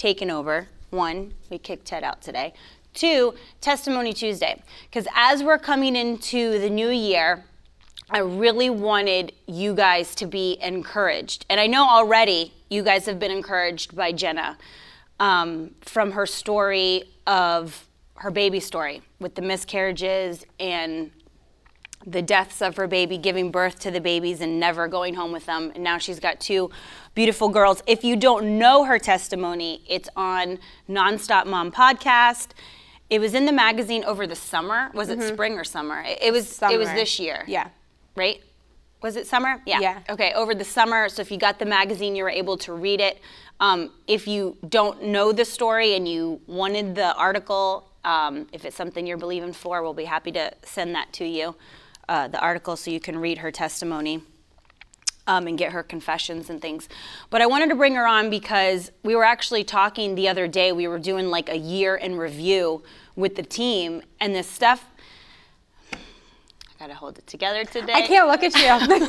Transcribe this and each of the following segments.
Taken Over. One, we kicked Ted out today. Two, Testimony Tuesday. Because as we're coming into the new year, I really wanted you guys to be encouraged. And I know already you guys have been encouraged by Jenna um, from her story of her baby story with the miscarriages and the deaths of her baby, giving birth to the babies and never going home with them. And now she's got two beautiful girls. If you don't know her testimony, it's on Nonstop Mom podcast. It was in the magazine over the summer. Was it spring or summer? It, it was. It was this year. Yeah. Right. Was it summer? Yeah. Yeah. Okay. Over the summer, so if you got the magazine, you were able to read it. Um, if you don't know the story and you wanted the article, um, if it's something you're believing for, we'll be happy to send that to you, uh, the article, so you can read her testimony um, and get her confessions and things. But I wanted to bring her on because we were actually talking the other day. We were doing like a year in review with the team, and this stuff. I gotta hold it together today. I can't look at you.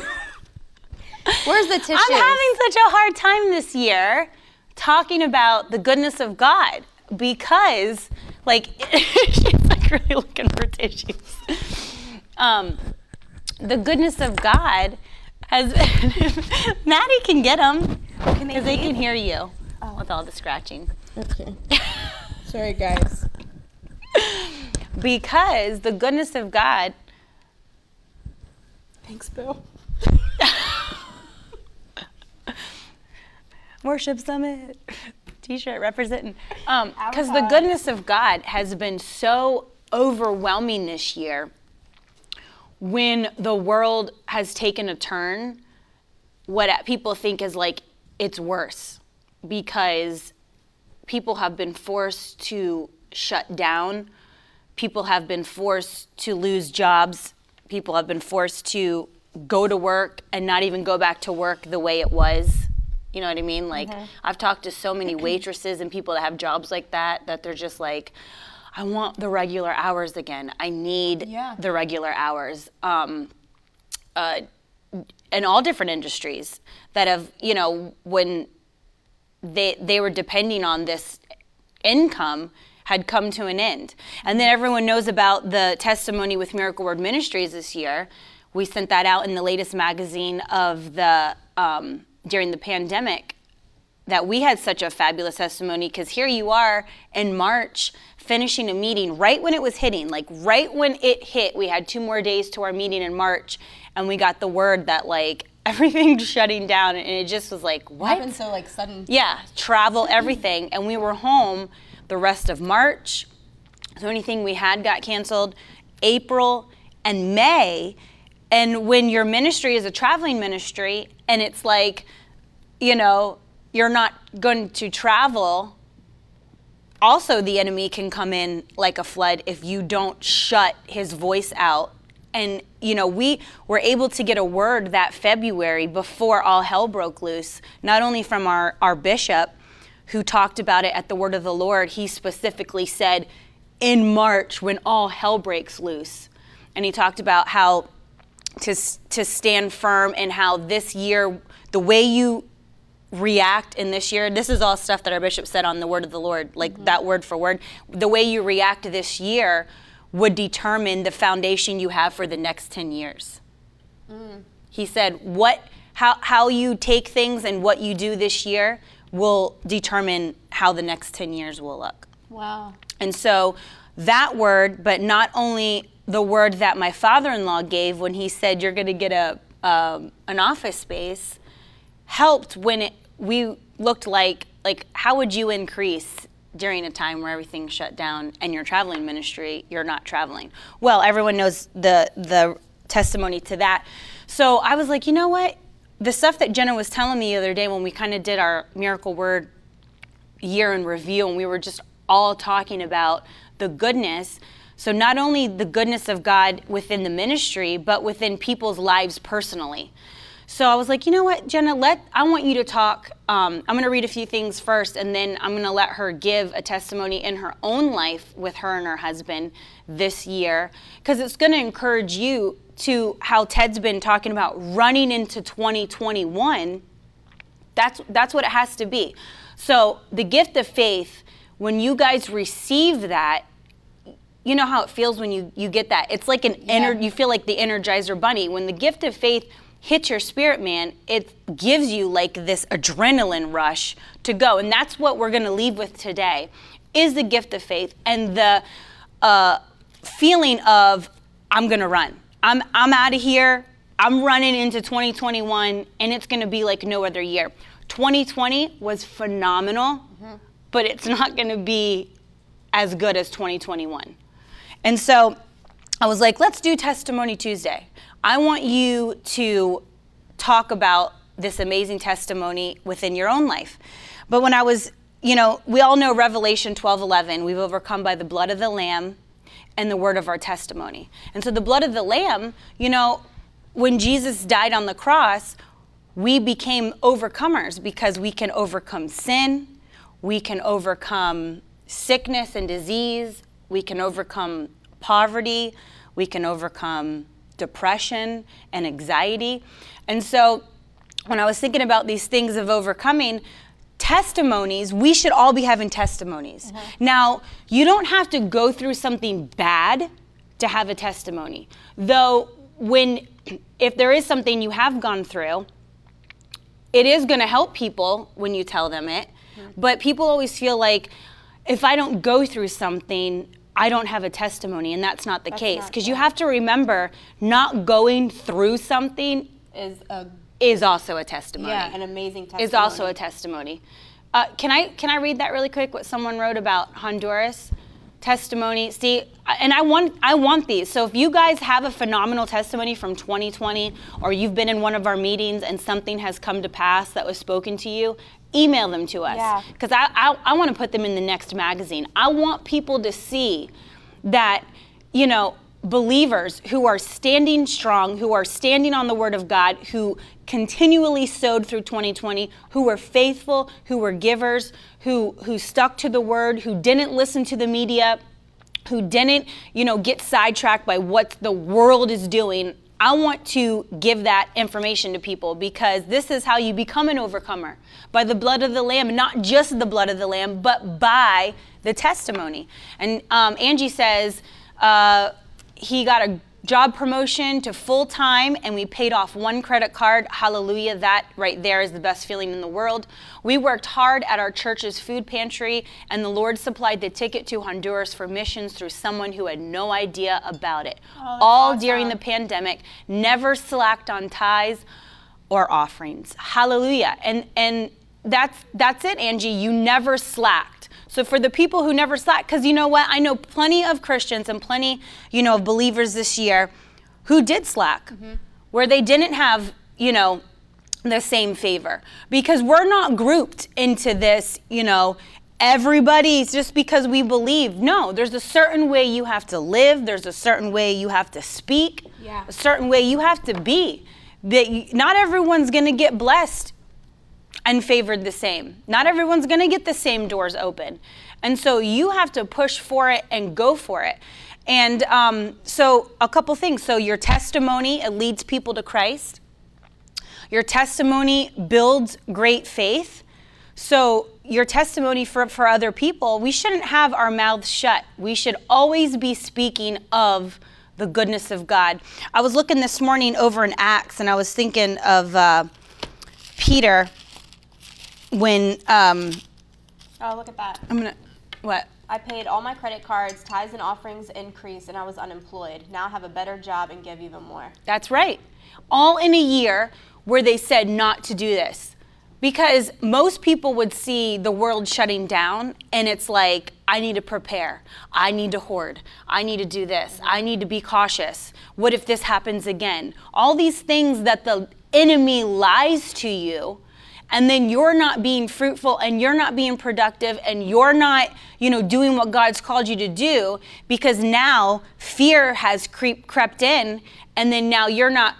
Where's the tissue? I'm having such a hard time this year talking about the goodness of God because, like, she's like really looking for tissues. Um, the goodness of God has. Maddie can get them because they can hear you oh. with all the scratching. Okay. Sorry, guys. Because the goodness of God Thanks, Bill. Worship Summit t-shirt representing. Um, because the goodness of God has been so overwhelming this year when the world has taken a turn, what people think is like it's worse because people have been forced to shut down. People have been forced to lose jobs. People have been forced to go to work and not even go back to work the way it was. You know what I mean? Like, mm-hmm. I've talked to so many waitresses and people that have jobs like that that they're just like, I want the regular hours again. I need Yeah. the regular hours. Um, uh, in all different industries that have, you know, when they they were depending on this income had come to an end. And then everyone knows about the testimony with Miracle Word Ministries this year. We sent that out in the latest magazine of the um, during the pandemic that we had such a fabulous testimony because here you are in March finishing a meeting right when it was hitting, like right when it hit. We had two more days to our meeting in March, and we got the word that like everything's shutting down, and it just was like, what? Happened so like sudden. Yeah, travel, everything. And we were home the rest of March. So anything we had got canceled. April and May. And when your ministry is a traveling ministry and it's like, you know, you're not going to travel, also the enemy can come in like a flood if you don't shut his voice out. And, you know, we were able to get a word that February before all hell broke loose, not only from our, our bishop who talked about it at the word of the Lord, he specifically said, in March when all hell breaks loose. And he talked about how to, to stand firm and how this year, the way you react in this year, this is all stuff that our bishop said on the word of the Lord, like that word for word. The way you react this year would determine the foundation you have for the next 10 years. He said, what, how, how you take things and what you do this year will determine how the next 10 years will look. Wow. And so that word, but not only the word that my father-in-law gave when he said you're going to get a um, an office space, helped when it, we looked like like how would you increase during a time where everything's shut down and your traveling ministry you're not traveling. Well, everyone knows the the testimony to that. So I was like, you know what? The stuff that Jenna was telling me the other day when we kind of did our miracle word year in review, and we were just all talking about the goodness. So, not only the goodness of God within the ministry, but within people's lives personally. So I was like, you know what, Jenna, let I want you to talk. Um, I'm going to read a few things first, and then I'm going to let her give a testimony in her own life with her and her husband this year, because it's going to encourage you to how Ted's been talking about running into 2021. That's that's what it has to be. So the gift of faith, when you guys receive that, you know how it feels when you you get that. It's like an Yeah. ener- you feel like the Energizer Bunny when the gift of faith hits your spirit, man. It gives you like this adrenaline rush to go, and that's what we're gonna leave with today. Is the gift of faith and the uh, feeling of I'm gonna run. I'm I'm out of here. I'm running into 2021, and it's gonna be like no other year. 2020 was phenomenal, but it's not gonna be as good as 2021. And so I was like, let's do Testimony Tuesday. I want you to talk about this amazing testimony within your own life. But when I was, you know, we all know Revelation 12 11, we've overcome by the blood of the Lamb and the word of our testimony. And so the blood of the Lamb, you know, when Jesus died on the cross, we became overcomers because we can overcome sin, we can overcome sickness and disease, we can overcome poverty, we can overcome depression and anxiety. And so when I was thinking about these things of overcoming, testimonies, we should all be having testimonies. Mm-hmm. Now, you don't have to go through something bad to have a testimony. Though when if there is something you have gone through, it is going to help people when you tell them it. Mm-hmm. But people always feel like if I don't go through something, I don't have a testimony, and that's not the case. Because you have to remember, not going through something Is a is also a testimony. yeah, an amazing testimony. Is also a testimony. Uh, can I can I read that really quick? What someone wrote about Honduras testimony. See, and I want I want these. So if you guys have a phenomenal testimony from 2020, or you've been in one of our meetings and something has come to pass that was spoken to you, email them to us. Yeah. Because I I, I want to put them in the next magazine. I want people to see that you know believers who are standing strong, who are standing on the word of God, who continually sowed through 2020, who were faithful, who were givers, who who stuck to the word, who didn't listen to the media, who didn't, you know, get sidetracked by what the world is doing. I want to give that information to people because this is how you become an overcomer by the blood of the Lamb, not just the blood of the Lamb, but by the testimony. And um, Angie says uh, he got a job promotion to full time and we paid off one credit card. Hallelujah. That right there is the best feeling in the world. We worked hard at our church's food pantry and the Lord supplied the ticket to Honduras for missions through someone who had no idea about it. Oh, All during the pandemic, never slacked on tithes or offerings. Hallelujah. And and that's that's it, Angie. You never slacked. So for the people who never slacked, because you know what? I know plenty of Christians and plenty, you know, of believers this year who did slack, mm-hmm. where they didn't have, you know, the same favor. Because we're not grouped into this, you know, everybody's just because we believe. No, there's a certain way you have to live, there's a certain way you have to speak, Yeah. a certain way you have to be. That you- not everyone's going to get blessed and favored the same. Not everyone's going to get the same doors open. And so you have to push for it and go for it. And um, so, a couple things. So, your testimony, it leads people to Christ. Your testimony builds great faith. So, your testimony for, for other people, we shouldn't have our mouths shut. We should always be speaking of the goodness of God. I was looking this morning over in Acts and I was thinking of uh, Peter when um, Oh, look at that. I'm gonna what I paid all my credit cards, tithes and offerings increased, and I was unemployed. Now I have a better job and give even more. That's right. All in a year where they said not to do this. Because most people would see the world shutting down and it's like, I need to prepare. I need to hoard. I need to do this. I need to be cautious. What if this happens again? All these things that the enemy lies to you and then you're not being fruitful and you're not being productive and you're not, you know, doing what God's called you to do because now fear has creep crept in and then now you're not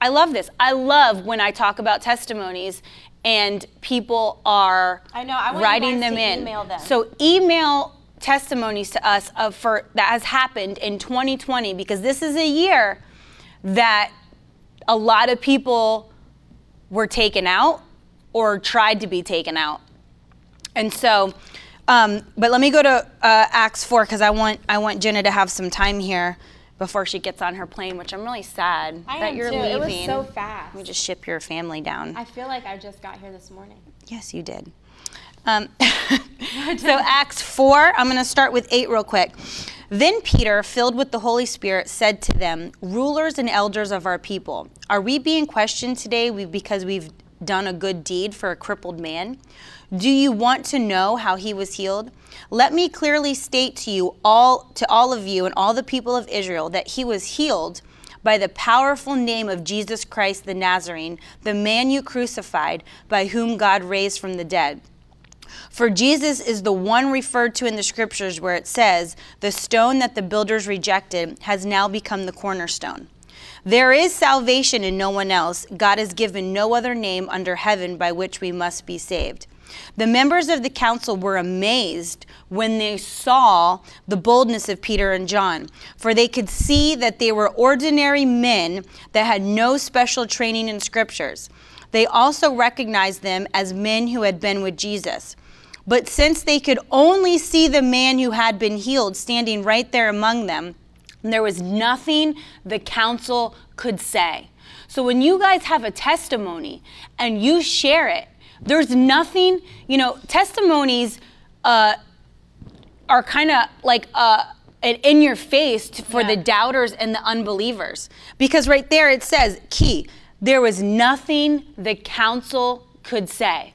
I love this. I love when I talk about testimonies and people are I know, I writing them in. email them. So email testimonies to us of for that has happened in 2020 because this is a year that a lot of people were taken out or tried to be taken out. And so, um, but let me go to uh, Acts 4 because I want I want Jenna to have some time here before she gets on her plane, which I'm really sad I that you're too. leaving. It was so fast. We just ship your family down. I feel like I just got here this morning. Yes, you did. Um, so, Acts 4, I'm going to start with 8 real quick. Then Peter, filled with the Holy Spirit, said to them, Rulers and elders of our people, are we being questioned today because we've done a good deed for a crippled man? Do you want to know how he was healed? Let me clearly state to you all to all of you and all the people of Israel that he was healed by the powerful name of Jesus Christ the Nazarene, the man you crucified, by whom God raised from the dead. For Jesus is the one referred to in the scriptures where it says, The stone that the builders rejected has now become the cornerstone. There is salvation in no one else. God has given no other name under heaven by which we must be saved. The members of the council were amazed when they saw the boldness of Peter and John, for they could see that they were ordinary men that had no special training in scriptures. They also recognized them as men who had been with Jesus. But since they could only see the man who had been healed standing right there among them, there was nothing the council could say. So when you guys have a testimony and you share it, there's nothing, you know, testimonies uh, are kind of like uh, an in your face for the doubters and the unbelievers. Because right there it says, key, there was nothing the council could say.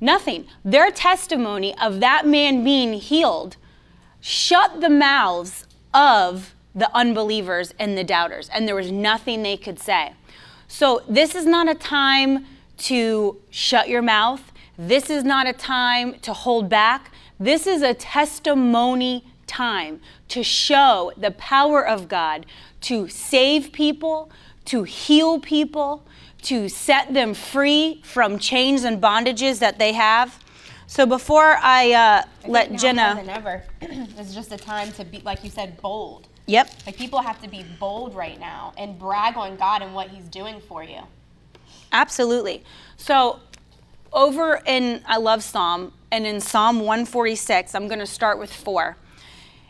Nothing. Their testimony of that man being healed shut the mouths of the unbelievers and the doubters, and there was nothing they could say. So, this is not a time to shut your mouth. This is not a time to hold back. This is a testimony time to show the power of God to save people, to heal people, to set them free from chains and bondages that they have. So before I uh, let Jenna, more than ever, it's just a time to be, like you said, bold. yep, Like people have to be bold right now and brag on God and what He's doing for you. absolutely. So over in I love Psalm and in Psalm 146, I'm going to start with four.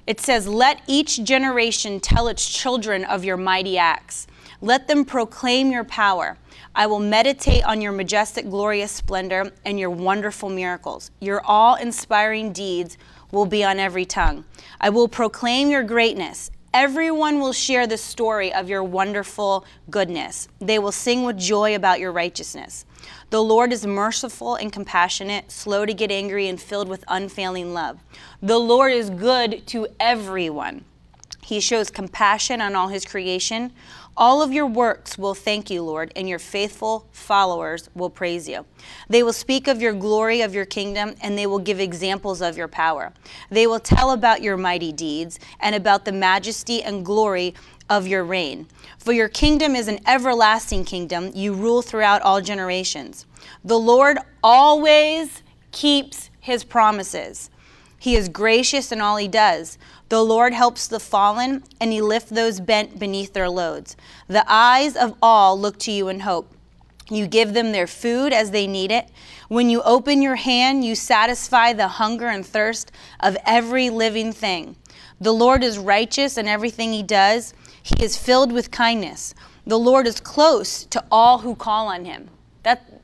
It says, Let each generation tell its children of your mighty acts. Let them proclaim your power. I will meditate on your majestic, glorious splendor and your wonderful miracles. Your awe inspiring deeds will be on every tongue. I will proclaim your greatness. Everyone will share the story of your wonderful goodness. They will sing with joy about your righteousness. The Lord is merciful and compassionate, slow to get angry, and filled with unfailing love. The Lord is good to everyone. He shows compassion on all his creation. All of your works will thank you, Lord, and your faithful followers will praise you. They will speak of your glory, of your kingdom, and they will give examples of your power. They will tell about your mighty deeds and about the majesty and glory of your reign. For your kingdom is an everlasting kingdom. You rule throughout all generations. The Lord always keeps his promises. He is gracious in all he does. The Lord helps the fallen, and he lifts those bent beneath their loads. The eyes of all look to you in hope. You give them their food as they need it. When you open your hand, you satisfy the hunger and thirst of every living thing. The Lord is righteous in everything he does. He is filled with kindness. The Lord is close to all who call on him. That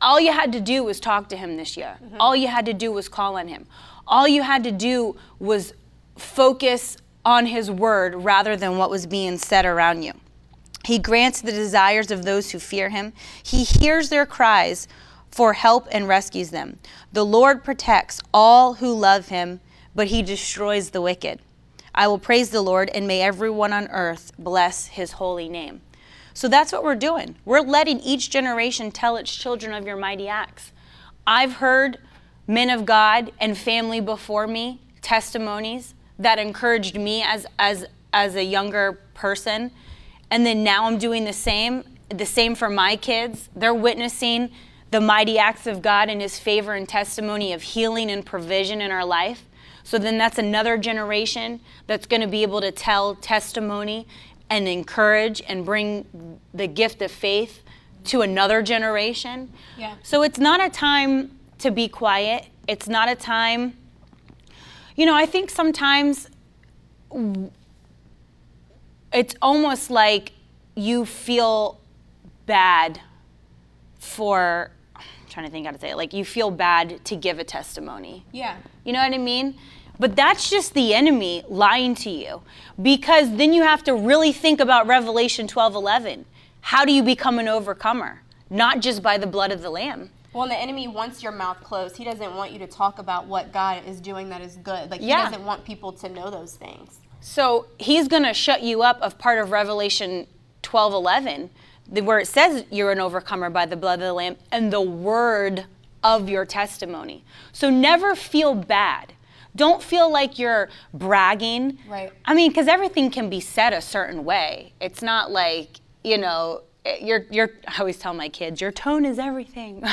all you had to do was talk to him this year. Mm-hmm. All you had to do was call on him. All you had to do was focus on his word rather than what was being said around you. He grants the desires of those who fear him. He hears their cries for help and rescues them. The Lord protects all who love him, but he destroys the wicked. I will praise the Lord, and may everyone on earth bless his holy name. So that's what we're doing. We're letting each generation tell its children of your mighty acts. I've heard men of God and family before me testimonies that encouraged me as as as a younger person and then now I'm doing the same the same for my kids. They're witnessing the mighty acts of God and his favor and testimony of healing and provision in our life. So then that's another generation that's going to be able to tell testimony and encourage and bring the gift of faith to another generation. Yeah. So it's not a time to be quiet. It's not a time you know, I think sometimes it's almost like you feel bad for I'm trying to think how to say it. Like you feel bad to give a testimony. Yeah. You know what I mean? But that's just the enemy lying to you. Because then you have to really think about Revelation 12:11. How do you become an overcomer? Not just by the blood of the lamb. Well, and the enemy wants your mouth closed. He doesn't want you to talk about what God is doing that is good. Like Yeah. he doesn't want people to know those things. So he's going to shut you up of part of Revelation 12 11, where it says you're an overcomer by the blood of the Lamb and the word of your testimony. So never feel bad. Don't feel like you're bragging. Right. I mean, because everything can be said a certain way. It's not like, you know, you're, you're, I always tell my kids, your tone is everything.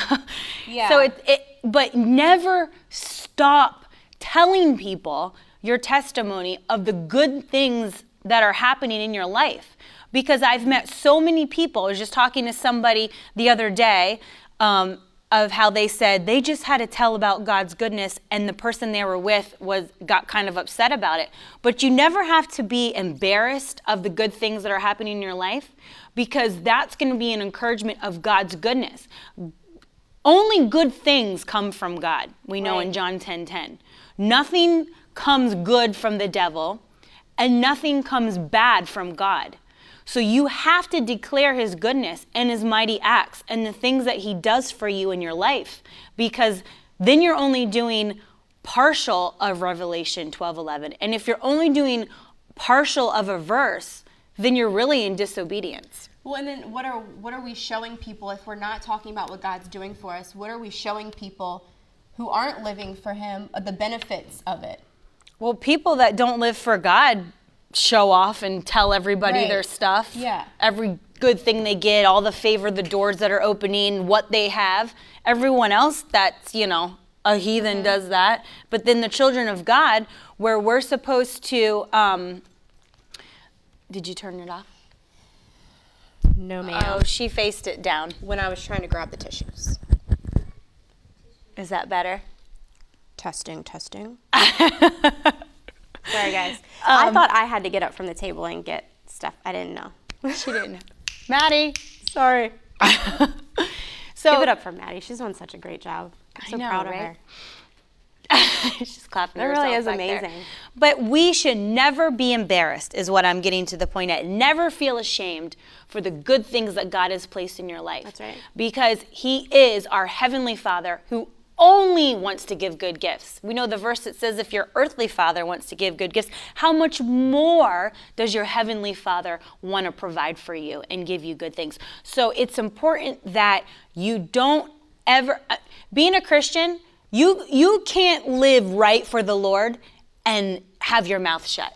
Yeah. So it, it, but never stop telling people your testimony of the good things that are happening in your life. Because I've met so many people. I was just talking to somebody the other day um, of how they said they just had to tell about God's goodness, and the person they were with was got kind of upset about it. But you never have to be embarrassed of the good things that are happening in your life, because that's going to be an encouragement of God's goodness only good things come from God. We know in Right. John 10:10. Nothing comes good from the devil and nothing comes bad from God. So you have to declare his goodness and his mighty acts and the things that he does for you in your life because then you're only doing partial of Revelation 12:11. And if you're only doing partial of a verse, then you're really in disobedience. Well, and then what are what are we showing people if we're not talking about what God's doing for us? What are we showing people who aren't living for Him uh, the benefits of it? Well, people that don't live for God show off and tell everybody Right. their stuff. Yeah. Every good thing they get, all the favor, the doors that are opening, what they have. Everyone else that's, you know, a heathen does that. But then the children of God, where we're supposed to, um, did you turn it off? No, ma'am. Oh, she faced it down. when I was trying to grab the tissues. Is that better? Testing, testing. Sorry, guys. I um, thought I had to get up from the table and get stuff. I didn't know. She didn't. Maddie. Sorry. So Give it up for Maddie. She's done such a great job. I'm so know, proud of right? her. She's clapping. That really is back there. amazing. But we should never be embarrassed, is what I'm getting to the point at. Never feel ashamed for the good things that God has placed in your life. That's right. Because He is our Heavenly Father who only wants to give good gifts. We know the verse that says, if your earthly father wants to give good gifts, how much more does your Heavenly Father want to provide for you and give you good things? So it's important that you don't ever, uh, being a Christian, you, you can't live right for the Lord and have your mouth shut.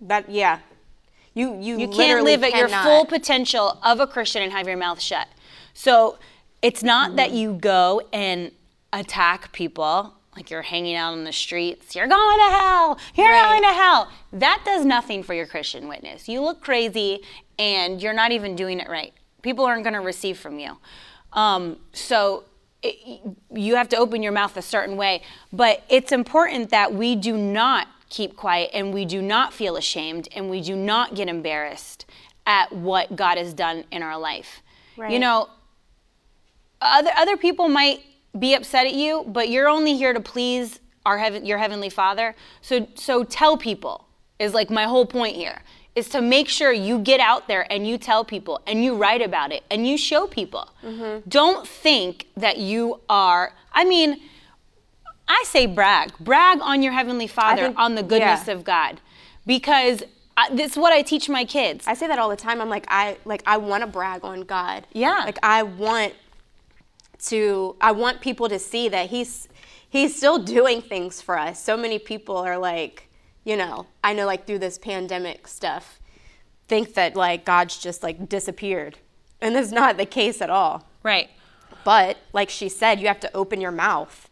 That yeah. You you You can't live at your full potential of a Christian and have your mouth shut. So it's not that you go and attack people like you're hanging out on the streets. You're going to hell. You're Right. going to hell. That does nothing for your Christian witness. You look crazy and you're not even doing it right. People aren't going to receive from you. Um, so it, you have to open your mouth a certain way. But it's important that we do not keep quiet and we do not feel ashamed and we do not get embarrassed at what God has done in our life. Right. You know, other other people might be upset at you, but you're only here to please our heaven, your heavenly Father. So so tell people is like my whole point here is to make sure you get out there and you tell people and you write about it and you show people. Mm-hmm. Don't think that you are. I mean, I say brag. Brag on your heavenly Father think- on the goodness yeah. of God, because. I, this is what I teach my kids. I say that all the time. I'm like I like I want to brag on God. Yeah. Like I want to I want people to see that he's he's still doing things for us. So many people are like, you know, I know like through this pandemic stuff think that like God's just like disappeared. And that's not the case at all. right. But like she said, you have to open your mouth.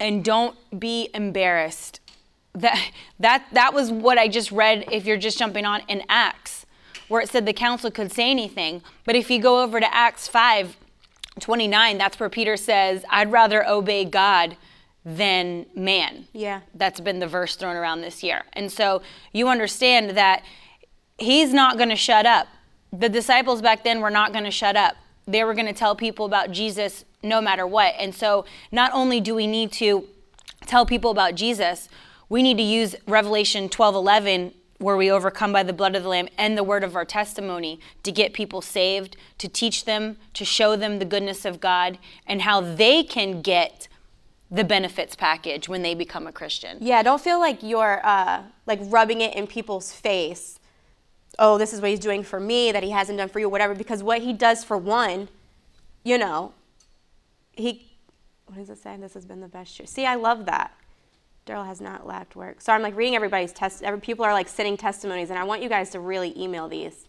and don't be embarrassed. That that that was what I just read if you're just jumping on in Acts where it said the council could say anything. But if you go over to Acts 5 29, that's where Peter says, I'd rather obey God than man. Yeah. That's been the verse thrown around this year. And so you understand that he's not going to shut up. The disciples back then were not going to shut up. They were going to tell people about Jesus no matter what. And so not only do we need to tell people about Jesus, we need to use Revelation 12:11 where we overcome by the blood of the lamb and the word of our testimony to get people saved, to teach them, to show them the goodness of God and how they can get the benefits package when they become a Christian. Yeah, don't feel like you're uh, like rubbing it in people's face. Oh, this is what he's doing for me that he hasn't done for you, whatever. Because what he does for one, you know, he. What does it say? This has been the best year. See, I love that. Daryl has not lacked work. So I'm like reading everybody's test. Every people are like sending testimonies, and I want you guys to really email these,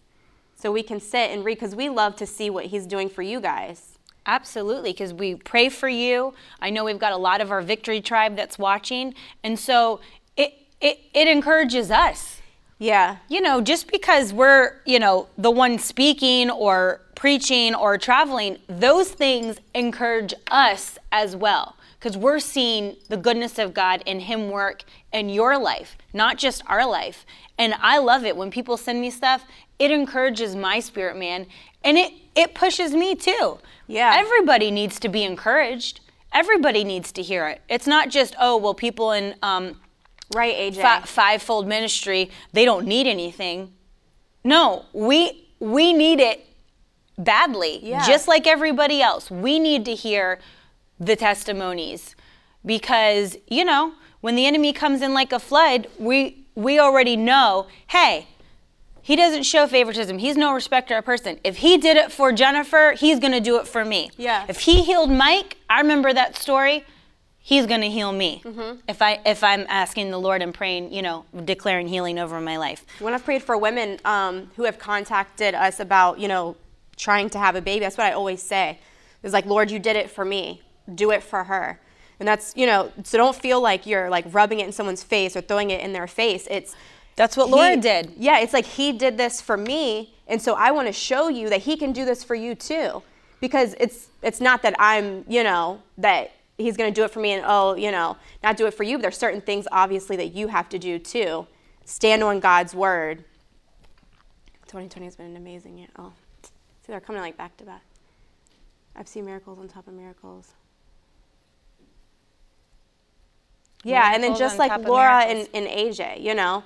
so we can sit and read because we love to see what he's doing for you guys. Absolutely, because we pray for you. I know we've got a lot of our victory tribe that's watching, and so it it, it encourages us. Yeah. You know, just because we're you know the one speaking or preaching or traveling, those things encourage us as well, because we're seeing the goodness of God in Him work in your life, not just our life. And I love it when people send me stuff. It encourages my spirit, man, and it it pushes me too. Yeah. Everybody needs to be encouraged. Everybody needs to hear it. It's not just oh well, people in um, Right, AJ. fi- fivefold ministry they don't need anything. No, we we need it badly, Yeah. just like everybody else. We need to hear the testimonies because you know when the enemy comes in like a flood, we we already know. Hey, he doesn't show favoritism. He's no respecter of a person. If he did it for Jennifer, he's going to do it for me. Yeah. If he healed Mike, I remember that story. He's going to heal me. Mm-hmm. If I if I'm asking the Lord and praying, you know, declaring healing over my life. when I've prayed for women um, who have contacted us about, you know, trying to have a baby, that's what I always say. It's like, Lord, you did it for me. Do it for her. And that's, you know, so don't feel like you're like rubbing it in someone's face or throwing it in their face. It's That's what he- Laura did. Yeah, it's like he did this for me, and so I want to show you that he can do this for you too. Because it's it's not that I'm, you know, that he's going to do it for me and oh, you know, not do it for you, but there's certain things obviously that you have to do too. Stand on God's word. 2020 has been an amazing year. Oh, see, they're coming like back to back. I've seen miracles on top of miracles. Yeah, and then just like Laura and, and AJ, you know.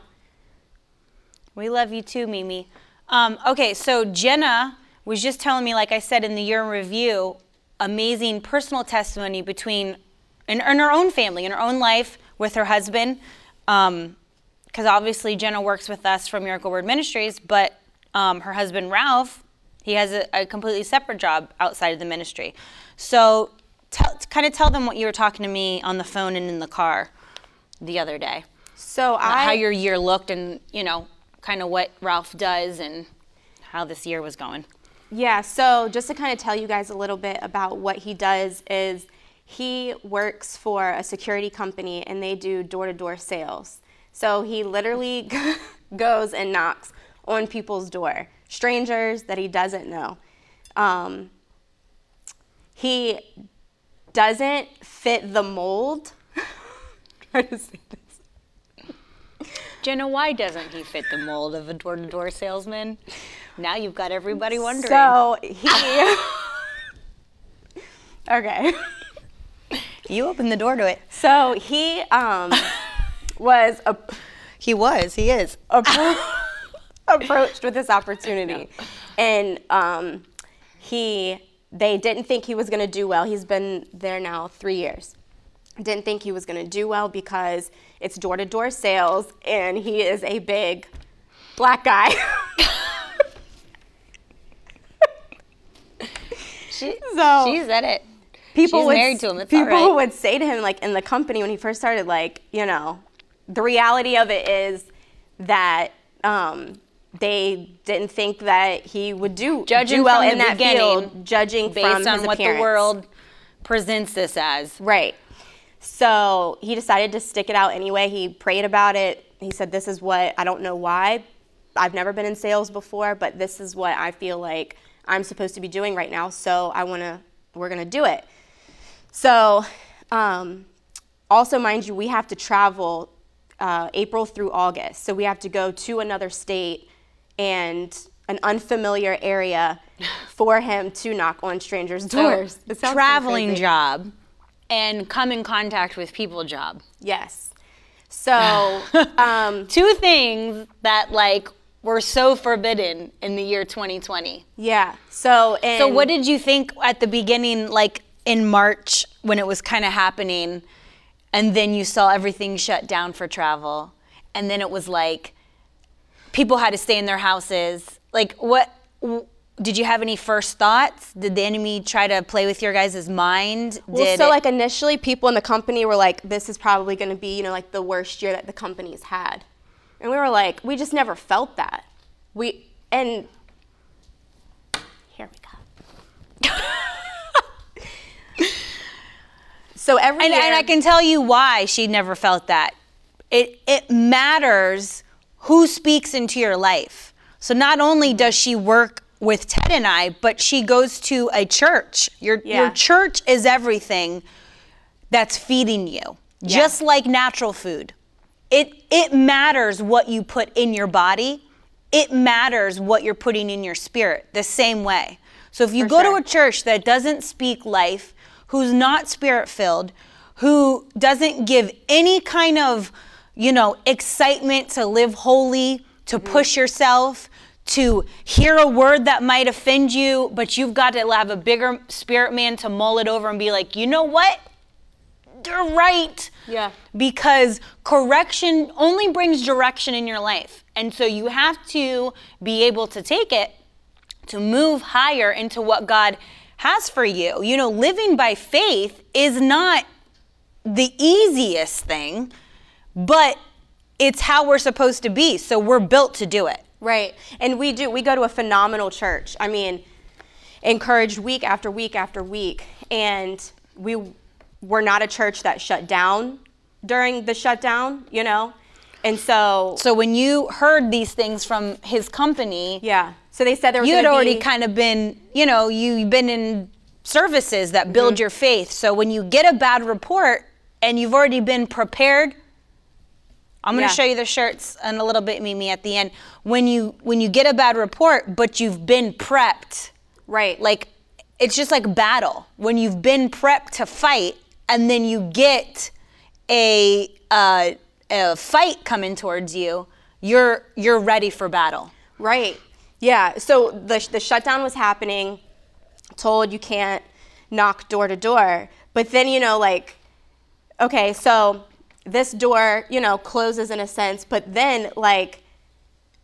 We love you too, Mimi. Um, okay, so Jenna was just telling me, like I said in the year in review, amazing personal testimony between in, in her own family, in her own life with her husband. Because obviously Jenna works with us from Miracle Word Ministries, but um, her husband Ralph, he has a, a completely separate job outside of the ministry. So, tell, kind of tell them what you were talking to me on the phone and in the car the other day So I how your year looked and you know kind of what Ralph does and how this year was going. Yeah, so just to kind of tell you guys a little bit about what he does is he works for a security company and they do door-to-door sales. So he literally goes and knocks on people's door, strangers that he doesn't know. Um, he doesn't fit the mold. Try to say this. Jenna, why doesn't he fit the mold of a door-to-door salesman? Now you've got everybody wondering. So he. okay. you opened the door to it. So he um, was a, He was. He is. appro- approached with this opportunity, and um, he they didn't think he was going to do well. He's been there now three years. Didn't think he was going to do well because it's door to door sales, and he is a big black guy. She, So- she said it. people She's would, married to him. It's people right. would say to him like in the company when he first started like you know the reality of it is that um, they didn't think that he would do Judging do well in that beginning, field judging based on what appearance. the world presents this as. right so he decided to stick it out anyway he prayed about it he said this is what i don't know why i've never been in sales before but this is what i feel like i'm supposed to be doing right now so i want to we're going to do it so, um, also, mind you, we have to travel uh, April through August. So, we have to go to another state and an unfamiliar area for him to knock on strangers' doors. Sounds traveling crazy. job and come in contact with people job. Yes. So, um, Two things that like were so forbidden in the year 2020. yeah. So, and So what did you think at the beginning like in March when it was kind of happening and then you saw everything shut down for travel and then it was like people had to stay in their houses. Like what w- did you have any first thoughts? Did the enemy try to play with your guys' mind? Well, so it- like initially, people in the company were like, "This is probably going to be, you know, like the worst year that the company's had," and we were like, "We just never felt that." We and here we go. so every and, year, and I can tell you why she never felt that. It it matters who speaks into your life. So not only mm-hmm. does she work with Ted and I, but she goes to a church. Your Yeah. your church is everything that's feeding you. Just like natural food. It it matters what you put in your body. It matters what you're putting in your spirit the same way. So if you For go sure. to a church that doesn't speak life, who's not spirit filled, who doesn't give any kind of, you know, excitement to live holy, to Mm-hmm. push yourself, to hear a word that might offend you, but you've got to have a bigger spirit man to mull it over and be like, you know what? They're right. Yeah. Because correction only brings direction in your life. And so you have to be able to take it to move higher into what God has for you. You know, living by faith is not the easiest thing, but it's how we're supposed to be. So we're built to do it. Right. And we do. We go to a phenomenal church. I mean, encouraged week after week after week. And we were not a church that shut down during the shutdown, you know? And so, So when you heard these things from his company, yeah. So they said there was you had already be- kind of been, you know, you've been in services that build Mm-hmm. your faith. So when you get a bad report and you've already been prepared, I'm going Yeah. to show you the shirts and a little bit Mimi at the end. When you when you get a bad report, but you've been prepped, Right. like it's just like battle. When you've been prepped to fight, and then you get a uh, a fight coming towards you, you're you're ready for battle. Right. Yeah. So the, the shutdown was happening, told you can't knock door to door. But then, you know, like, okay, so this door, you know, closes in a sense. But then, like,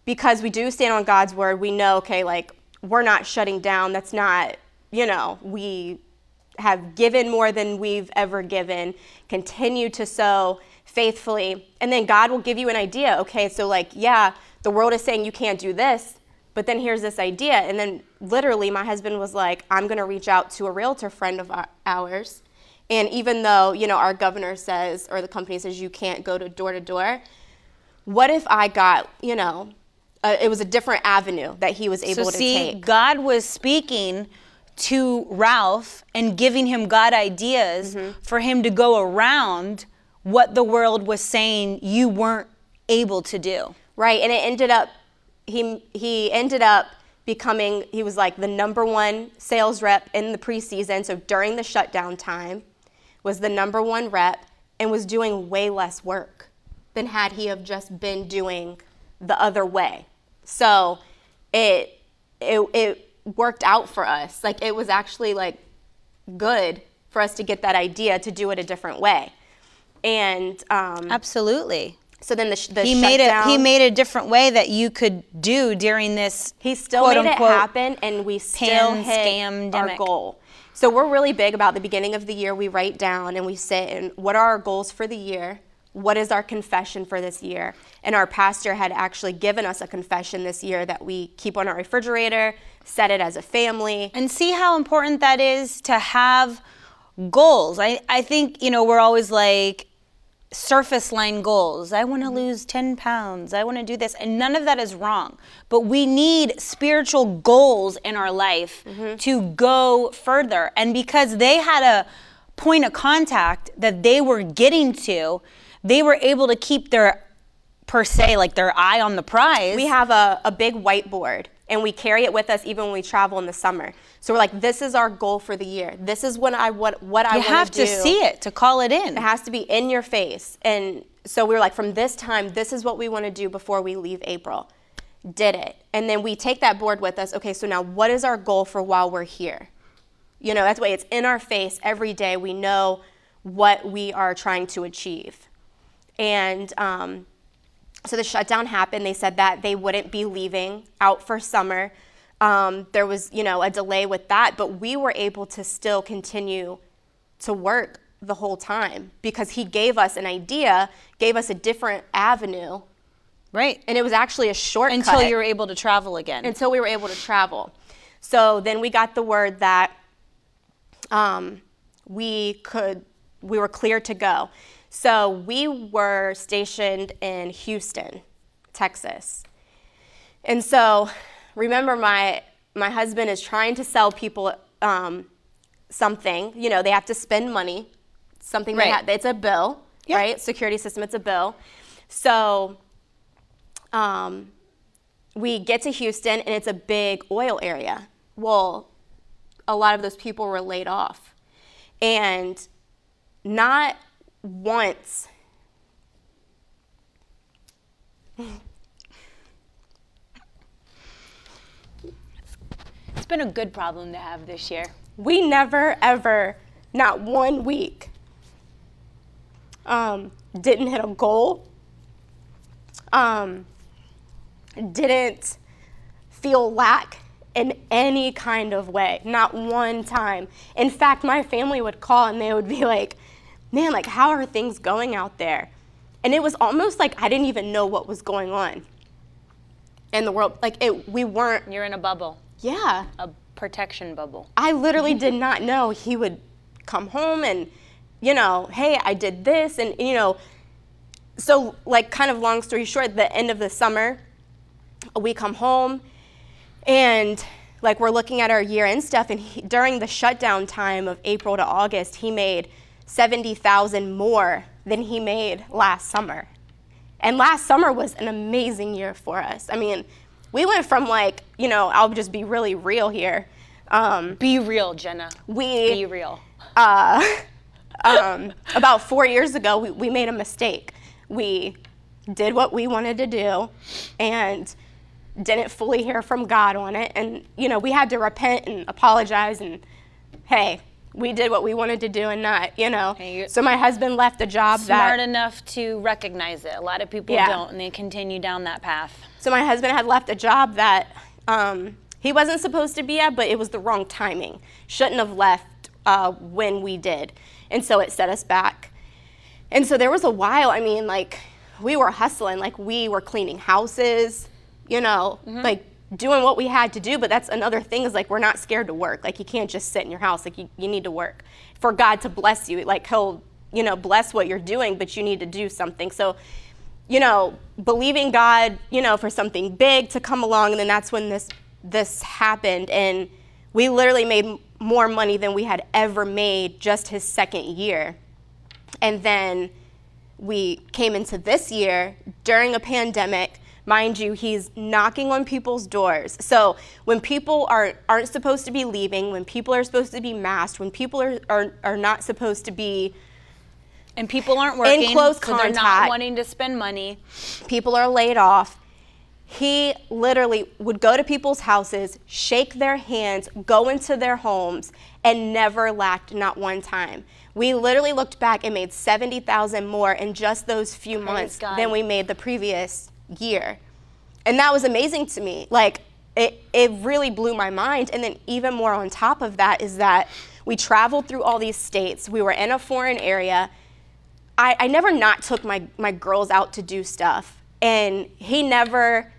because we do stand on God's word, we know, okay, like, we're not shutting down. That's not, you know, we have given more than we've ever given, continue to sow faithfully, and then God will give you an idea. Okay, so like, yeah, the world is saying you can't do this, but then here's this idea. And then literally, my husband was like, I'm gonna reach out to a realtor friend of ours. And even though, you know, our governor says, or the company says you can't go to door to door, what if I got, you know, uh, it was a different avenue that he was able so to see, take. God was speaking to Ralph and giving him God ideas Mm-hmm. for him to go around what the world was saying you weren't able to do. Right, and it ended up he he ended up becoming he was like the number one sales rep in the preseason. So during the shutdown time, was the number one rep and was doing way less work than had he have just been doing the other way. So it it it worked out for us. Like it was actually like good for us to get that idea to do it a different way. And um, Absolutely. So then the, sh- the he made it. He made a different way that you could do during this. He still quote made unquote, it happen, and we still hit our goal. So we're really big about the beginning of the year. We write down and we sit and what are our goals for the year? What is our confession for this year? And our pastor had actually given us a confession this year that we keep on our refrigerator, set it as a family. and see how important that is to have goals. I, I think, you know, we're always like surface line goals. I want to mm-hmm. lose 10 pounds. I want to do this. And none of that is wrong. But we need spiritual goals in our life mm-hmm. to go further. And because they had a point of contact that they were getting to, they were able to keep their, per se, like their eye on the prize. We have a, a big whiteboard and we carry it with us even when we travel in the summer. So we're like, this is our goal for the year. This is what I what what I want have do. to see it to call it in. It has to be in your face. And so we were like, from this time, this is what we want to do before we leave April. Did it. And then we take that board with us. Okay, so now what is our goal for while we're here? You know, that's why it's in our face every day. We know what we are trying to achieve. And um, so the shutdown happened. They said that they wouldn't be leaving out for summer. Um, there was, you know, a delay with that, but we were able to still continue to work the whole time because he gave us an idea, gave us a different avenue, right. and it was actually a shortcut Until you were able to travel again. until we were able to travel. So then we got the word that um, we could, we were clear to go. So we were stationed in Houston, Texas. And so remember, my, my husband is trying to sell people um, something. You know, they have to spend money, something Right. ha- it's a bill, Yeah. right? Security system, it's a bill. So um, we get to Houston and it's a big oil area. Well, a lot of those people were laid off. And not once It's been a good problem to have this year. we never ever, not one week, um, didn't hit a goal, um, didn't feel lack in any kind of way, not one time. In fact, my family would call and they would be like, man, like, how are things going out there? And it was almost like I didn't even know what was going on in the world. Like, it, we weren't, You're in a bubble, yeah. a protection bubble. I literally did not know he would come home and, you know, hey, I did this. And, you know, so, like, kind of long story short, the end of the summer, we come home and, like, we're looking at our year end stuff. And he, during the shutdown time of April to August, he made 70,000 more than he made last summer. And last summer was an amazing year for us. I mean, we went from like, you know, I'll just be really real here. Um, Be real, Jenna. we Be real. uh, um, about four years ago, we, we made a mistake. We did what we wanted to do and didn't fully hear from God on it. And, you know, we had to repent and apologize and, hey, we did what we wanted to do and not, you know. So my husband left a job Smart that. enough to recognize it. A lot of people Yeah. don't, and they continue down that path. So my husband had left a job that um, he wasn't supposed to be at, but it was the wrong timing. Shouldn't have left uh, when we did, and so it set us back. And so there was a while. I mean, like we were hustling, like we were cleaning houses, you know, like doing what we had to do. But that's another thing is like we're not scared to work. Like you can't just sit in your house. Like you, you need to work for God to bless you. Like He'll you know bless what you're doing, but you need to do something. So you know, believing God, you know, for something big to come along, and then that's when this this happened, and we literally made more money than we had ever made just his second year, and then we came into this year during a pandemic. Mind you, he's knocking on people's doors. So when people are, aren't supposed to be leaving, when people are supposed to be masked, when people are, are, are not supposed to be And people aren't working, in close so they're not wanting to spend money. people are laid off. he literally would go to people's houses, shake their hands, go into their homes, and never lacked not one time. We literally looked back and made 70,000 more in just those few months God. than we made the previous year. And that was amazing to me. Like, it, it really blew my mind. And then, even more on top of that, is that we traveled through all these states. We were in a foreign area. I, I never not took my, my girls out to do stuff. And he never,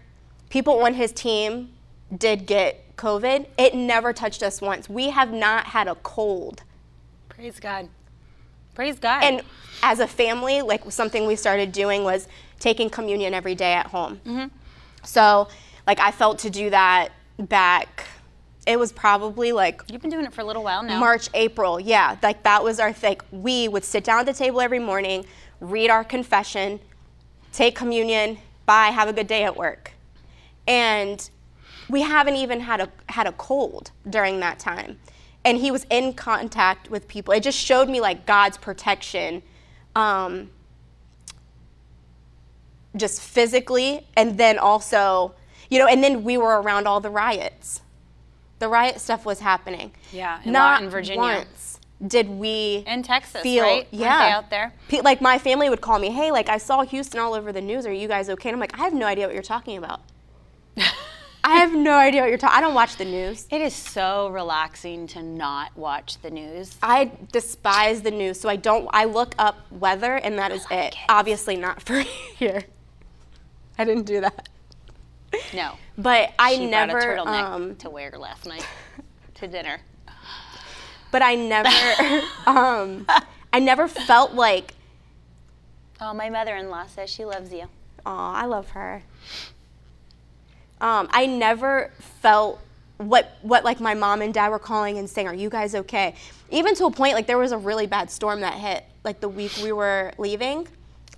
people on his team did get COVID. It never touched us once. We have not had a cold. Praise God. Praise God. And as a family, like something we started doing was taking communion every day at home. So, like, I felt to do that back, it was probably like You've been doing it for a little while now. March, April, yeah, like that was our thing. We would sit down at the table every morning, read our confession, take communion, bye, have a good day at work. And we haven't even had a had a cold during that time. And he was in contact with people. It just showed me like God's protection. Um, just physically and then also you know and then we were around all the riots the riot stuff was happening Yeah, in not Lawton, Virginia. once did we In Texas, feel right? Yeah they out there? Like my family would call me hey like i saw houston all over the news are you guys okay and i'm like i have no idea what you're talking about i have no idea what you're talking i don't watch the news It is so relaxing to not watch the news. I despise the news, so I don't. I look up weather, and that is it. Obviously, not for here. I didn't do that. No. But I she never. brought a turtleneck um, to wear last night to dinner. but I never. um, I never felt like. Oh, my mother-in-law says she loves you. Oh, I love her. Um, I never felt what what like my mom and dad were calling and saying, "Are you guys okay?" Even to a point like there was a really bad storm that hit like the week we were leaving.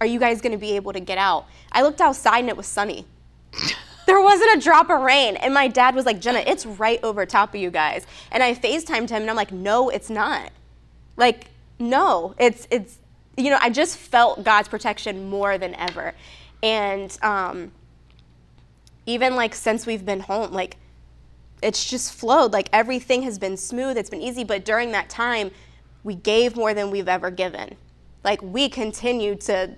Are you guys going to be able to get out? I looked outside and it was sunny. there wasn't a drop of rain, and my dad was like, "Jenna, it's right over top of you guys." And I FaceTimed him and I'm like, "No, it's not." Like, no, it's it's you know, I just felt God's protection more than ever. And um even like since we've been home, like it's just flowed. Like everything has been smooth, it's been easy, but during that time, we gave more than we've ever given. Like we continued to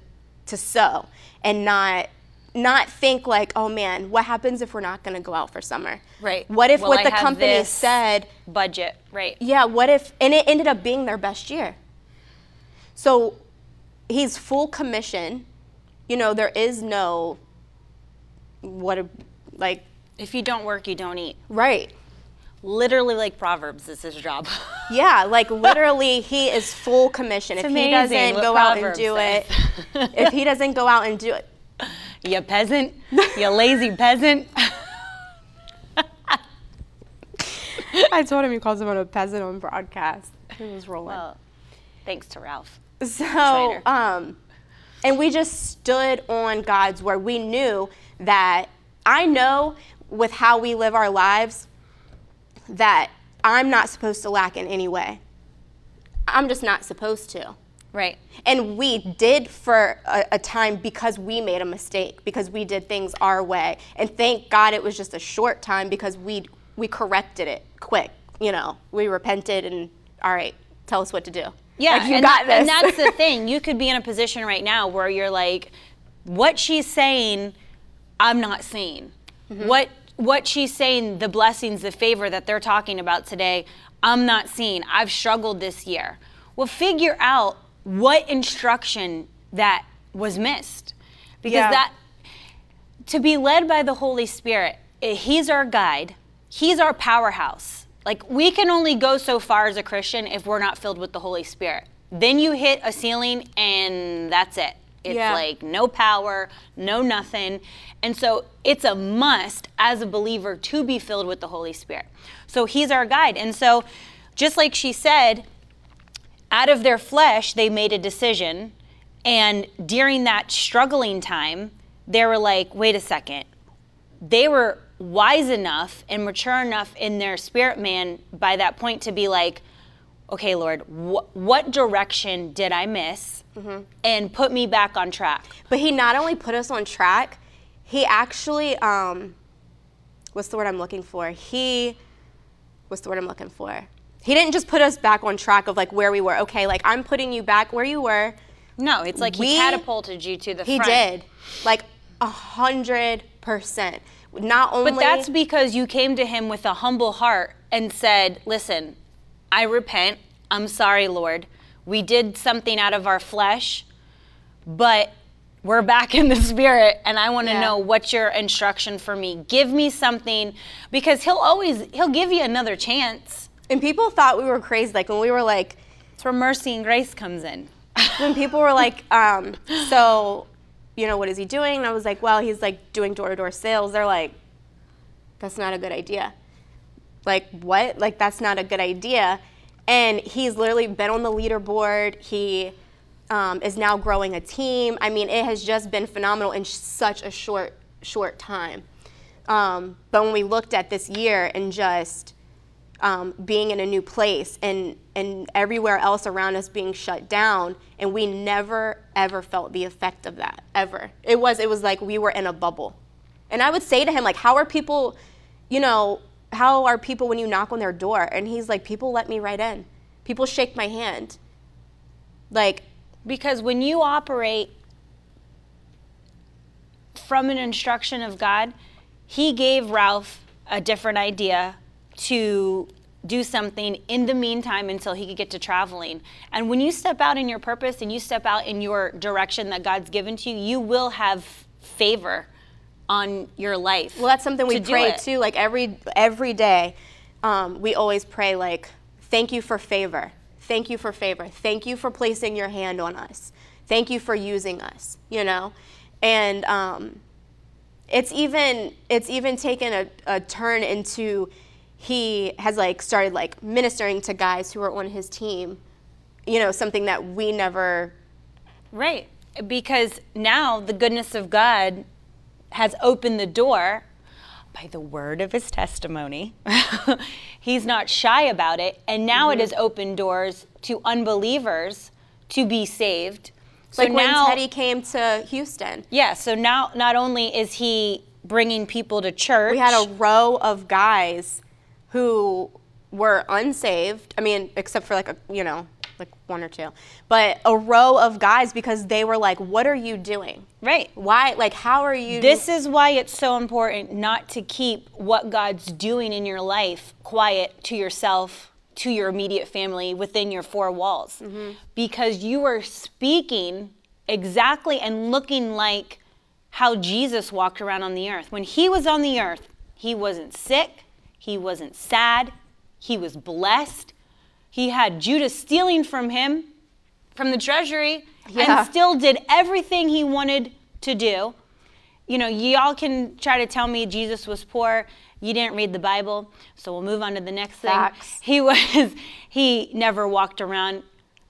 to sow and not not think like, oh man, what happens if we're not going to go out for summer? Right. What if Will what I the company said Budget, right? yeah, what if, and it ended up being their best year. So he's full commission. You know, there is no, what, a, like, If you don't work, you don't eat. right. Literally, like Proverbs is his job. Yeah, like literally, he is full commission. if he doesn't go out and do says. it, if he doesn't go out and do it, you peasant. You lazy peasant. I told him he calls him a peasant on broadcast. He was rolling. well, thanks to Ralph. So, um, and we just stood on God's word. We knew that I know with how we live our lives that I'm not supposed to lack in any way. I'm just not supposed to. Right. And we did for a, a time because we made a mistake, because we did things our way. And thank God it was just a short time because we we corrected it quick. You know, we repented and all right, tell us what to do. Yeah, like, you and, got that- and that's the thing. You could be in a position right now where you're like, what she's saying, I'm not seeing. Mm-hmm. What what she's saying, the blessings, the favor that they're talking about today, I'm not seeing. I've struggled this year. Well, figure out what instruction that was missed, because Yeah. that to be led by the Holy Spirit, eh, He's our guide, He's our powerhouse. Like, we can only go so far as a Christian if we're not filled with the Holy Spirit. Then you hit a ceiling, and that's it. It's Yeah. like no power, no nothing. And so it's a must as a believer to be filled with the Holy Spirit. So He's our guide. And so, just like she said, out of their flesh, they made a decision. And during that struggling time, they were like, wait a second. They were wise enough and mature enough in their spirit man by that point to be like, okay, Lord, wh- what direction did I miss? And put me back on track. But he not only put us on track, he actually, um, what's the word I'm looking for? He, what's the word I'm looking for? He didn't just put us back on track of like where we were. Okay, like I'm putting you back where you were. No, it's like We- he catapulted you to the He front. did, like a hundred percent. Not only, But that's because you came to him with a humble heart and said, Listen, I repent. I'm sorry, Lord. We did something out of our flesh, but we're back in the spirit and I want to Yeah. know what's your instruction for me. Give me something because he'll always he'll give you another chance. and people thought we were crazy. Like when we were like, It's where mercy and grace comes in. when people were like, um, so, you know, what is he doing? And I was like, well, he's like doing door to door sales. They're like, that's not a good idea. Like, what? Like, that's not a good idea. And he's literally been on the leaderboard. He um, is now growing a team. I mean, it has just been phenomenal in such a short, short time. Um, but when we looked at this year and just um, being in a new place and, and everywhere else around us being shut down, and we never ever felt the effect of that ever. It was it was like we were in a bubble. And I would say to him like, how are people, you know, how are people when you knock on their door? And he's like, people let me right in. People shake my hand. Like, Because when you operate from an instruction of God, He gave Ralph a different idea to do something in the meantime until he could get to traveling. And when you step out in your purpose and you step out in your direction that God's given to you, you will have favor on your life. Well, that's something we to pray too. Like every every day, um, we always pray like, "Thank you for favor. Thank you for favor. Thank you for placing your hand on us. Thank you for using us." You know, and um, it's even it's even taken a, a turn into he has like started like ministering to guys who are on his team. You know, something that we never Right. Because now the goodness of God has opened the door by the word of his testimony. He's not shy about it. And now it mm-hmm. has opened doors to unbelievers to be saved. So like now, when Teddy came to Houston. yeah, so now not only is he bringing people to church, We had a row of guys who were unsaved. I mean, except for like a, you know, like one or two. But a row of guys because they were like, "What are you doing? right. Why? Like, how are you?" This is why it's so important not to keep what God's doing in your life quiet to yourself, to your immediate family, within your four walls. Mm-hmm. Because you are speaking exactly and looking like how Jesus walked around on the earth. When he was on the earth, he wasn't sick, he wasn't sad, he was blessed. He had Judas stealing from him, from the treasury, Yeah. and still did everything he wanted to do. You know, y'all can try to tell me Jesus was poor. You didn't read the Bible, so we'll move on to the next thing. Facts. He was. He never walked around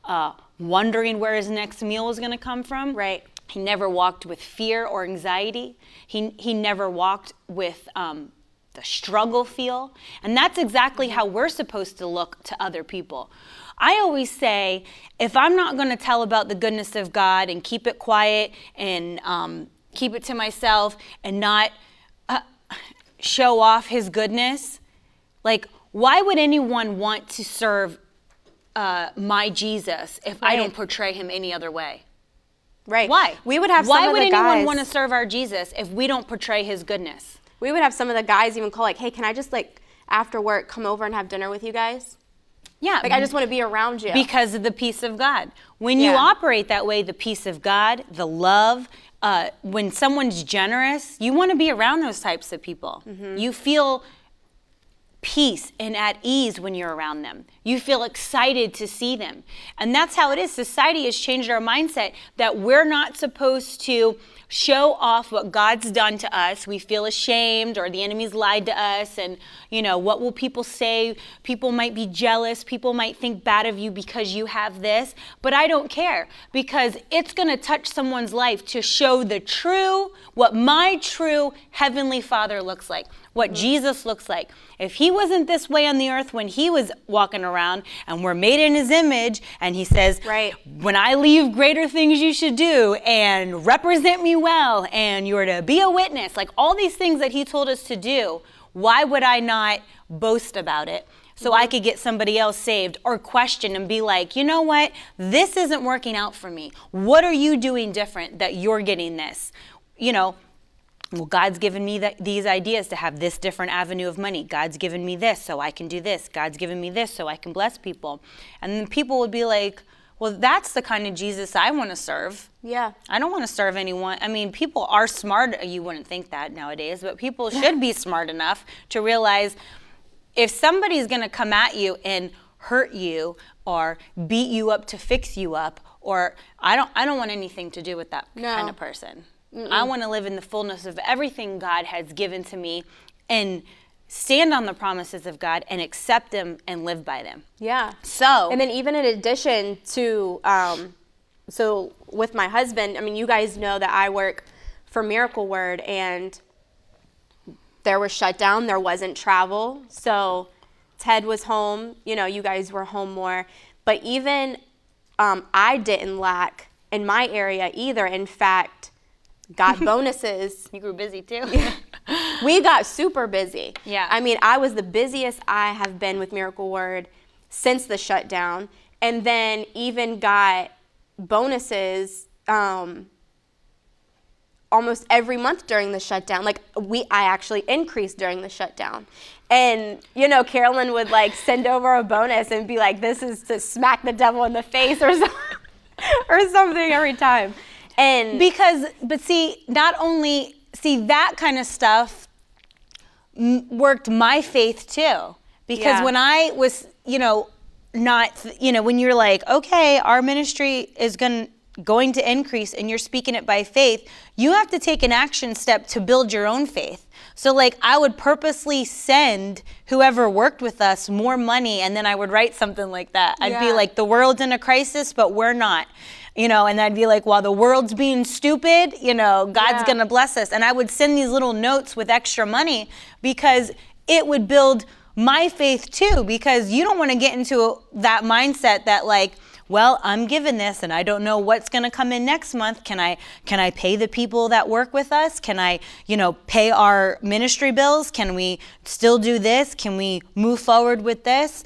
uh, wondering where his next meal was going to come from. Right. He never walked with fear or anxiety. He he never walked with um, the struggle feel, and that's exactly how we're supposed to look to other people. I always say, if I'm not going to tell about the goodness of God and keep it quiet and um, keep it to myself and not uh, show off His goodness, like why would anyone want to serve uh, my Jesus if I don't portray Him any other way? right. Why? We would have Why some of would anyone guys. want to serve our Jesus if we don't portray His goodness? We would have some of the guys even call like, "Hey, can I just like after work come over and have dinner with you guys? Yeah, Like, I just want to be around you." because of the peace of God. When you operate that way, the peace of God, the love, uh, when someone's generous, you want to be around those types of people. Mm-hmm. You feel peace and at ease when you're around them. You feel excited to see them. And that's how it is. Society has changed our mindset that we're not supposed to show off what God's done to us. We feel ashamed or the enemy's lied to us and you know, what will people say? People might be jealous, people might think bad of you because you have this, but I don't care because it's going to touch someone's life to show the true what my true heavenly Father looks like. what mm-hmm. Jesus looks like. If he wasn't this way on the earth when he was walking around and we're made in his image, and he says, Right. When I leave, greater things you should do, and represent me well, and you're to be a witness, like all these things that he told us to do, why would I not boast about it? So I mm-hmm. could get somebody else saved or question and be like, you know what? This isn't working out for me. What are you doing different that you're getting this? You know, well, God's given me that, these ideas to have this different avenue of money. God's given me this so I can do this. God's given me this so I can bless people. And then people would be like, well, that's the kind of Jesus I want to serve. Yeah. I don't want to serve anyone. I mean, people are smart. You wouldn't think that nowadays, but people should be smart enough to realize if somebody's going to come at you and hurt you or beat you up to fix you up or I don't I don't want anything to do with that No. kind of person. I want to live in the fullness of everything God has given to me and stand on the promises of God and accept them and live by them. Yeah. So, And then even in addition to, um, so with my husband, I mean, you guys know that I work for Miracle Word, and there was shutdown. There wasn't travel, so Ted was home. You know, you guys were home more, but even um, I didn't lack in my area either. In fact, got bonuses you grew busy too. we got super busy. Yeah. I mean, I was the busiest I have been with Miracle Word since the shutdown, and then even got bonuses um, almost every month during the shutdown. Like we, I actually increased during the shutdown, and you know, Carolyn would like send over a bonus and be like, "This is to smack the devil in the face" or something, or something every time. And because but see not only see that kind of stuff m- worked my faith too. Because Yeah. when i was you know not you know when you're like okay our ministry is going to, going to increase and you're speaking it by faith you have to take an action step to build your own faith. So like i would purposely send whoever worked with us more money and then i would write something like that. I'd be like the world's in a crisis but we're not you know and i'd be like while the world's being stupid you know god's Yeah. gonna bless us. And i would send these little notes with extra money because it would build my faith too because you don't want to get into that mindset that like well i'm given this and i don't know what's going to come in next month. Can i can i pay the people that work with us? Can i you know pay our ministry bills? Can we still do this? Can we move forward with this?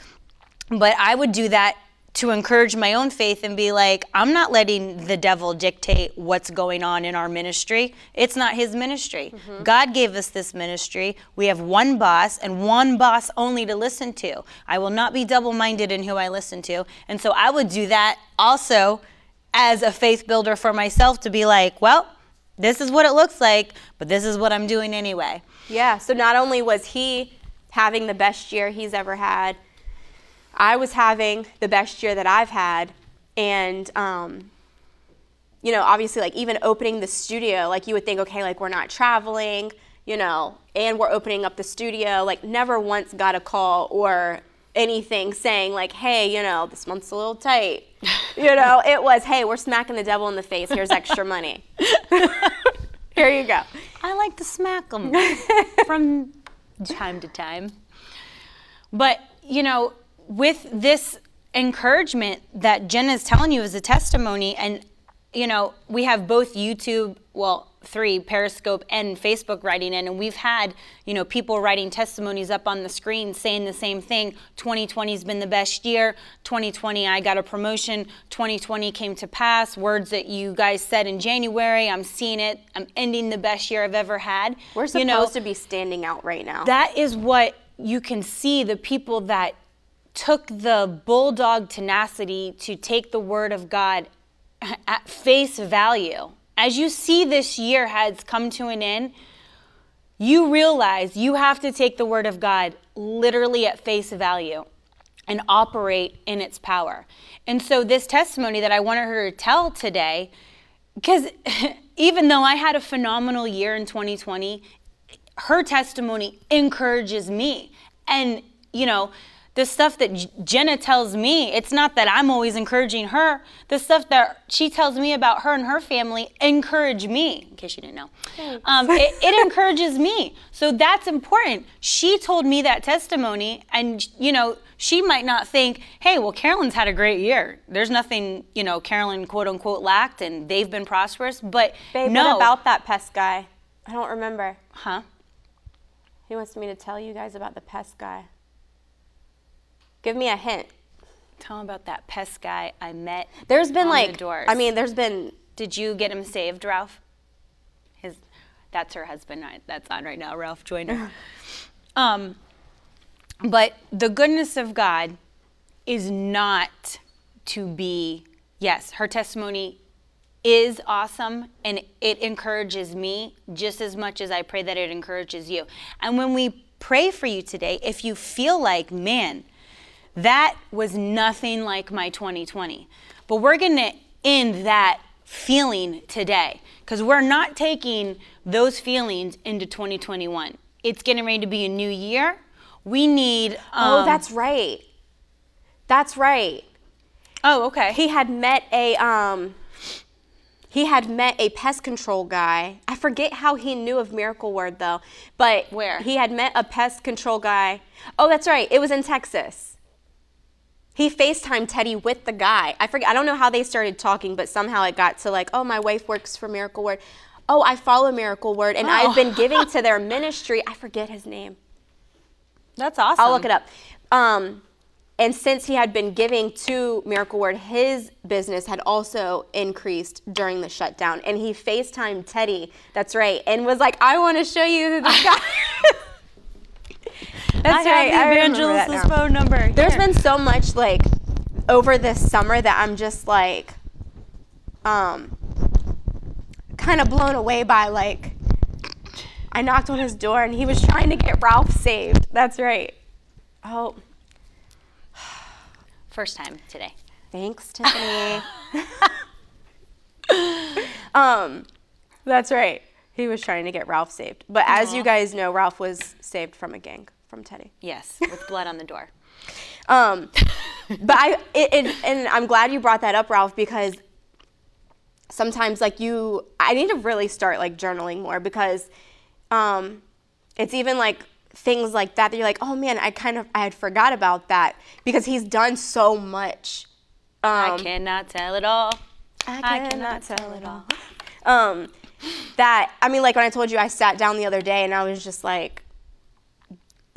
But I would do that to encourage my own faith and be like, I'm not letting the devil dictate what's going on in our ministry. It's not his ministry. Mm-hmm. God gave us this ministry. We have one boss and one boss only to listen to. I will not be double minded in who I listen to. And so I would do that also as a faith builder for myself to be like, well, this is what it looks like, but this is what I'm doing anyway. Yeah, so not only was he having the best year he's ever had, I was having the best year that I've had. And, um, you know, obviously, like even opening the studio, like you would think, okay, like we're not traveling, you know, and we're opening up the studio. Like, never once got a call or anything saying, like, hey, you know, this month's a little tight. You know, it was, hey, we're smacking the devil in the face. Here's extra money. Here you go. I like to smack them from time to time. But, you know, with this encouragement that Jen is telling you as a testimony, and, you know, we have both YouTube, well, three, Periscope and Facebook writing in, and we've had, you know, people writing testimonies up on the screen saying the same thing. 2020 has been the best year. 2020, I got a promotion. 2020 came to pass. Words that you guys said in January, I'm seeing it. I'm ending the best year I've ever had. We're supposed you know, to be standing out right now. that is what you can see the people that took the bulldog tenacity to take the word of God at face value. As you see this year has come to an end, you realize you have to take the word of God literally at face value and operate in its power. And so, this testimony that I wanted her to tell today, because even though I had a phenomenal year in 2020, her testimony encourages me. And, you know, the stuff that Jenna tells me, it's not that I'm always encouraging her. The stuff that she tells me about her and her family encourage me. In case you didn't know, um, it, it encourages me. So that's important. She told me that testimony, and you know, she might not think, "Hey, well, Carolyn's had a great year. There's nothing, you know, Carolyn quote unquote lacked, and they've been prosperous." But Babe, no, what about that pest guy? I don't remember. huh? He wants me to tell you guys about the pest guy. Give me a hint. Tell him about that pest guy I met. There's been like, the doors. I mean, there's been Did you get him saved, Ralph? His, that's her husband. That's on right now. Ralph Joyner. um, but the goodness of God is not to be. Yes, her testimony is awesome, and it encourages me just as much as I pray that it encourages you. And when we pray for you today, if you feel like, man, that was nothing like my 2020. But we're going to end that feeling today because we're not taking those feelings into 2021. It's getting ready to be a new year. We need. Oh, um, that's right. That's right. Oh, okay. He had met a um he had met a pest control guy. I forget how he knew of Miracle Word though, but Where? he had met a pest control guy. Oh, that's right. It was in Texas. He FaceTimed Teddy with the guy. I forget I don't know how they started talking, but somehow it got to like, "Oh, my wife works for Miracle Word." Oh, I follow Miracle Word and I've been giving to their ministry. I forget his name. That's awesome. I'll look it up. Um, and since he had been giving to Miracle Word, his business had also increased during the shutdown. And he FaceTimed Teddy, that's right, and was like, I want to show you this guy. That's I right. have the evangelist's phone number. There's Here. been so much like over this summer that I'm just like um kind of blown away by like I knocked on his door and he was trying to get Ralph saved. That's right. Oh, first time today. thanks, Tiffany. um that's right. He was trying to get Ralph saved. But as you guys know, Ralph was saved from a gang from Teddy. Yes, with blood on the door. Um, but I it, it, and I'm glad you brought that up, Ralph, because sometimes like you, I need to really start like journaling more because um, it's even like things like that that you're like, oh man, I kind of I had forgot about that because he's done so much. I Um, cannot tell it all. I cannot tell it all. Um, that I mean, like when I told you, I sat down the other day and I was just like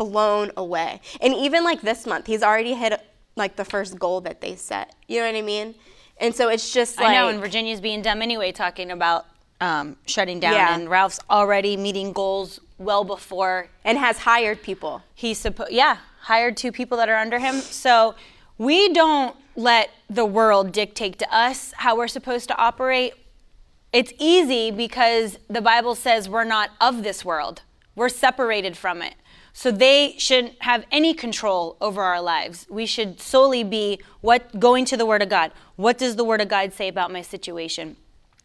blown away. And even like this month, he's already hit like the first goal that they set. You know what I mean? And so it's just like I know, and Virginia's being dumb anyway, talking about um, shutting down, Yeah. and Ralph's already meeting goals well before and has hired people. he's supposed. Yeah, hired two people that are under him. So we don't let the world dictate to us how we're supposed to operate. It's easy because the Bible says we're not of this world. We're separated from it. So they shouldn't have any control over our lives. We should solely be what going to the word of God. What does the word of God say about my situation?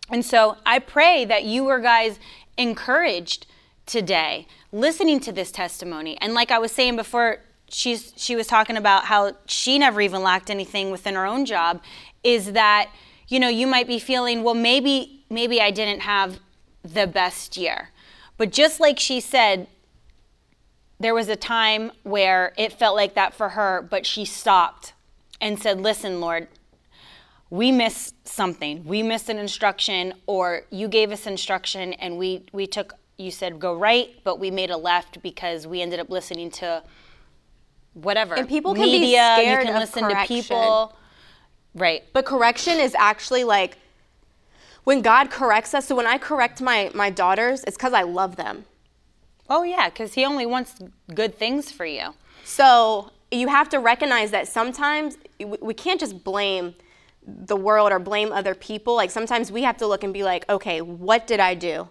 And so I pray that you were guys encouraged today listening to this testimony. And like I was saying before, she's she was talking about how she never even lacked anything within her own job is that you know, you might be feeling, well maybe maybe I didn't have the best year. But just like she said, there was a time where it felt like that for her, but she stopped and said, Listen, Lord, we missed something. We missed an instruction, or you gave us instruction and we, we took, you said go right, but we made a left because we ended up listening to whatever. And people can be Media, scared you can of listen correction. to people. Right. But correction is actually like when God corrects us. So when I correct my my daughters, it's because I love them. Oh, yeah, because he only wants good things for you. So you have to recognize that sometimes we can't just blame the world or blame other people. Like sometimes we have to look and be like, okay, what did I do?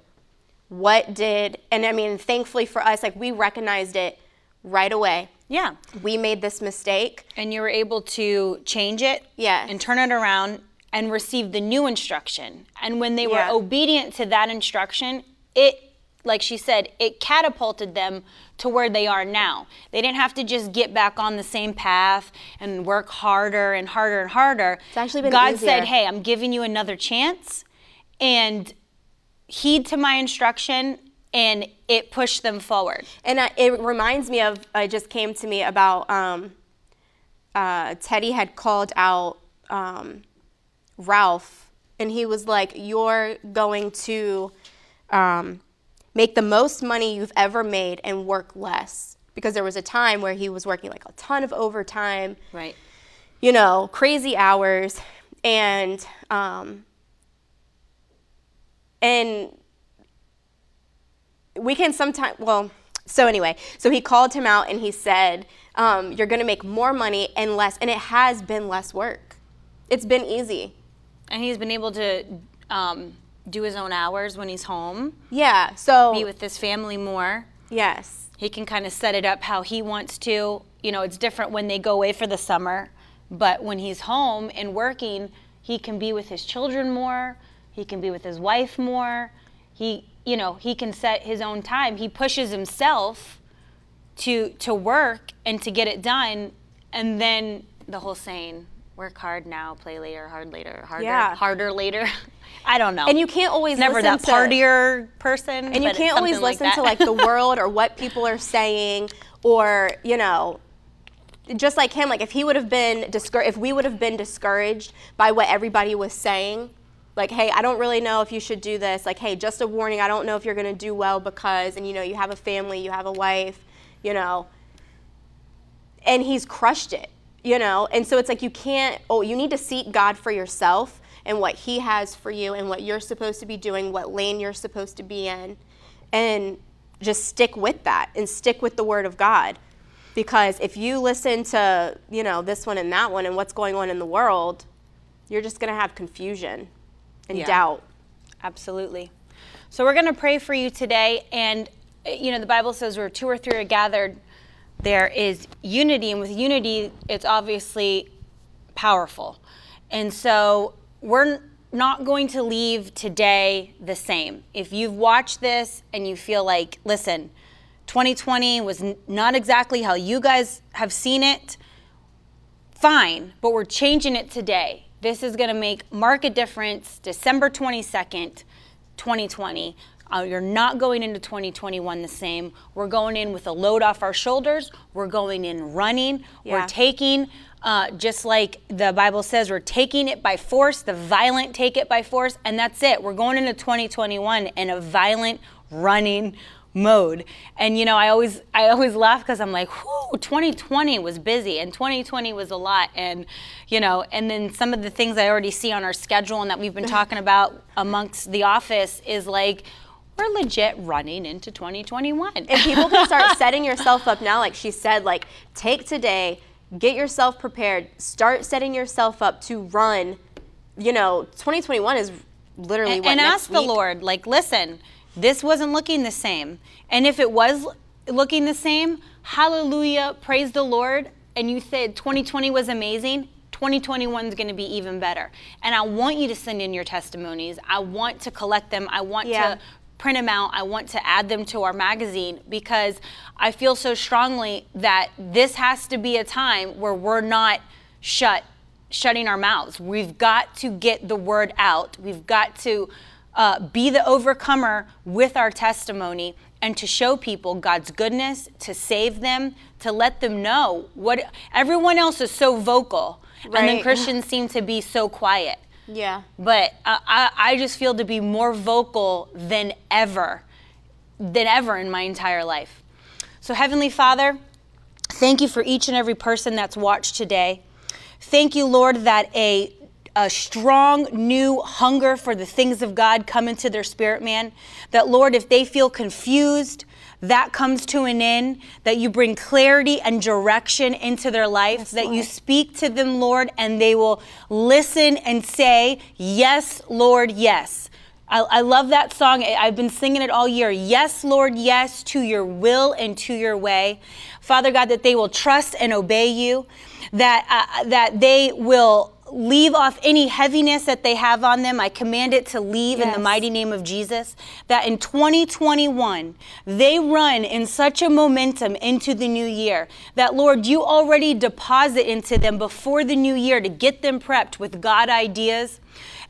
What did, and I mean, thankfully for us, like we recognized it right away. Yeah. We made this mistake. and you were able to change it Yes. and turn it around and receive the new instruction and when they were Yeah. obedient to that instruction it like she said, it catapulted them to where they are now. They didn't have to just get back on the same path and work harder and harder and harder. It's actually been God easier. said, "Hey, I'm giving you another chance." And heed to my instruction and it pushed them forward. And uh, it reminds me of, it just came to me about um, uh, Teddy had called out um, Ralph, and he was like, You're going to um, make the most money you've ever made and work less. Because there was a time where he was working like a ton of overtime, Right. you know, crazy hours, and um, and we can sometimes well so anyway so he called him out and he said um, you're going to make more money and less and it has been less work it's been easy And he's been able to um, do his own hours when he's home, yeah so be with his family more. yes He can kind of set it up how he wants to. You know, it's different when they go away for the summer, but when he's home and working, he can be with his children more. He can be with his wife more. He, you know, he can set his own time. He pushes himself to to work and to get it done, and then the whole saying, "Work hard now, play later, hard later, harder, Yeah. harder later." I don't know. and you can't always never listen that to, partier person, and you can't always like listen that. to like the world or what people are saying or you know just like him like if he would have been discouraged if we would have been discouraged by what everybody was saying like hey i don't really know if you should do this like hey just a warning i don't know if you're going to do well because and you know you have a family you have a wife you know and he's crushed it you know and so it's like you can't oh you need to seek god for yourself and what he has for you and what you're supposed to be doing what lane you're supposed to be in and just stick with that and stick with the word of god because if you listen to you know this one and that one and what's going on in the world you're just going to have confusion and Yeah. doubt Absolutely. So we're going to pray for you today. And, uh, you know, the Bible says where two or three are gathered, there is unity. And with unity, it's obviously powerful. And so we're not going to leave today the same. If you've watched this and you feel like, listen, 2020 was not exactly how you guys have seen it, fine, but we're changing it today. This is going to make mark a difference December 22nd, 2020. Uh, you're not going into 2021 the same. We're going in with a load off our shoulders. We're going in running. Yeah. We're taking, uh, just like the Bible says, we're taking it by force. The violent take it by force, and that's it. We're going into 2021 in a violent running mode. And you know, I always I always laugh because I'm like, whoo, 2020 was busy and 2020 was a lot. And you know, and then some of the things I already see on our schedule and that we've been talking about amongst the office is like we're legit running into 2021. and people can start setting yourself up now like she said like take today get yourself prepared start setting yourself up to run you know 2021 is literally and, what and ask the? Lord, like, listen, this wasn't looking the same. And if it was looking the same, hallelujah, praise the Lord. And you said 2020 was amazing. 2021 is going to be even better. And I want you to send in your testimonies. I want to collect them. I want Yeah. to print them out. I want to add them to our magazine because I feel so strongly that this has to be a time where we're not shut shutting our mouths. We've got to get the word out. We've got to uh, be the overcomer with our testimony and to show people God's goodness, to save them, to let them know what everyone else is so vocal, and then Christians seem to be so quiet. Yeah But I, I, just feel to be more vocal than ever, than ever in my entire life. So, Heavenly Father, thank you for each and every person that's watched today. Thank you, Lord, that a a strong new hunger for the things of God come into their spirit man. That, Lord, if they feel confused, that comes to an end. That you bring clarity and direction into their life. that you speak to them, Lord, and they will listen and say, Yes, Lord, yes. I, I love that song. I- I've been singing it all year. Yes, Lord, yes, to your will and to your way. Father God, that they will trust and obey you, that, uh, that they will leave off any heaviness that they have on them. I command it to leave in the mighty name of Jesus. That in 2021, they run in such a momentum into the new year that, Lord, you already deposit into them before the new year to get them prepped with God ideas.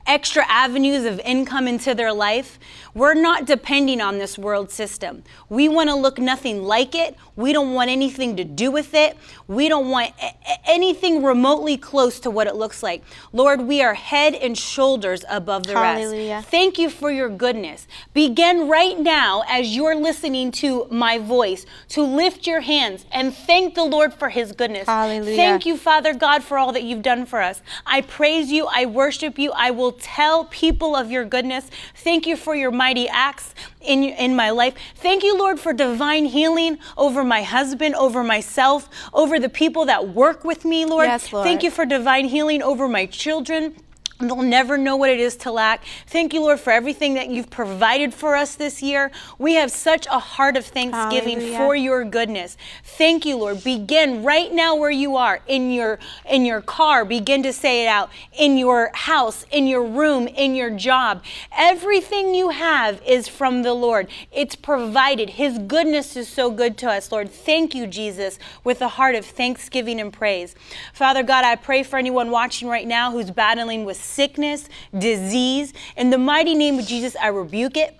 Extra avenues of income into their life. We're not depending on this world system. We want to look nothing like it. We don't want anything to do with it. We don't want a- anything remotely close to what it looks like. Lord, we are head and shoulders above the Hallelujah. rest. Thank you for your goodness. Begin right now as you're listening to my voice to lift your hands and thank the Lord for his goodness. Hallelujah. Thank you, Father God, for all that you've done for us. I praise you. I worship you. I will tell people of your goodness. Thank you for your mighty acts in, in my life. Thank you, Lord, for divine healing over my husband, over myself, over the people that work with me, Lord. Yes, Lord. Thank you for divine healing over my children. They'll never know what it is to lack. Thank you, Lord, for everything that you've provided for us this year. We have such a heart of thanksgiving Hallelujah. for your goodness. Thank you, Lord. Begin right now where you are in your in your car. Begin to say it out in your house, in your room, in your job. Everything you have is from the Lord. It's provided. His goodness is so good to us, Lord. Thank you, Jesus, with a heart of thanksgiving and praise. Father God, I pray for anyone watching right now who's battling with sickness, disease. In the mighty name of Jesus, I rebuke it.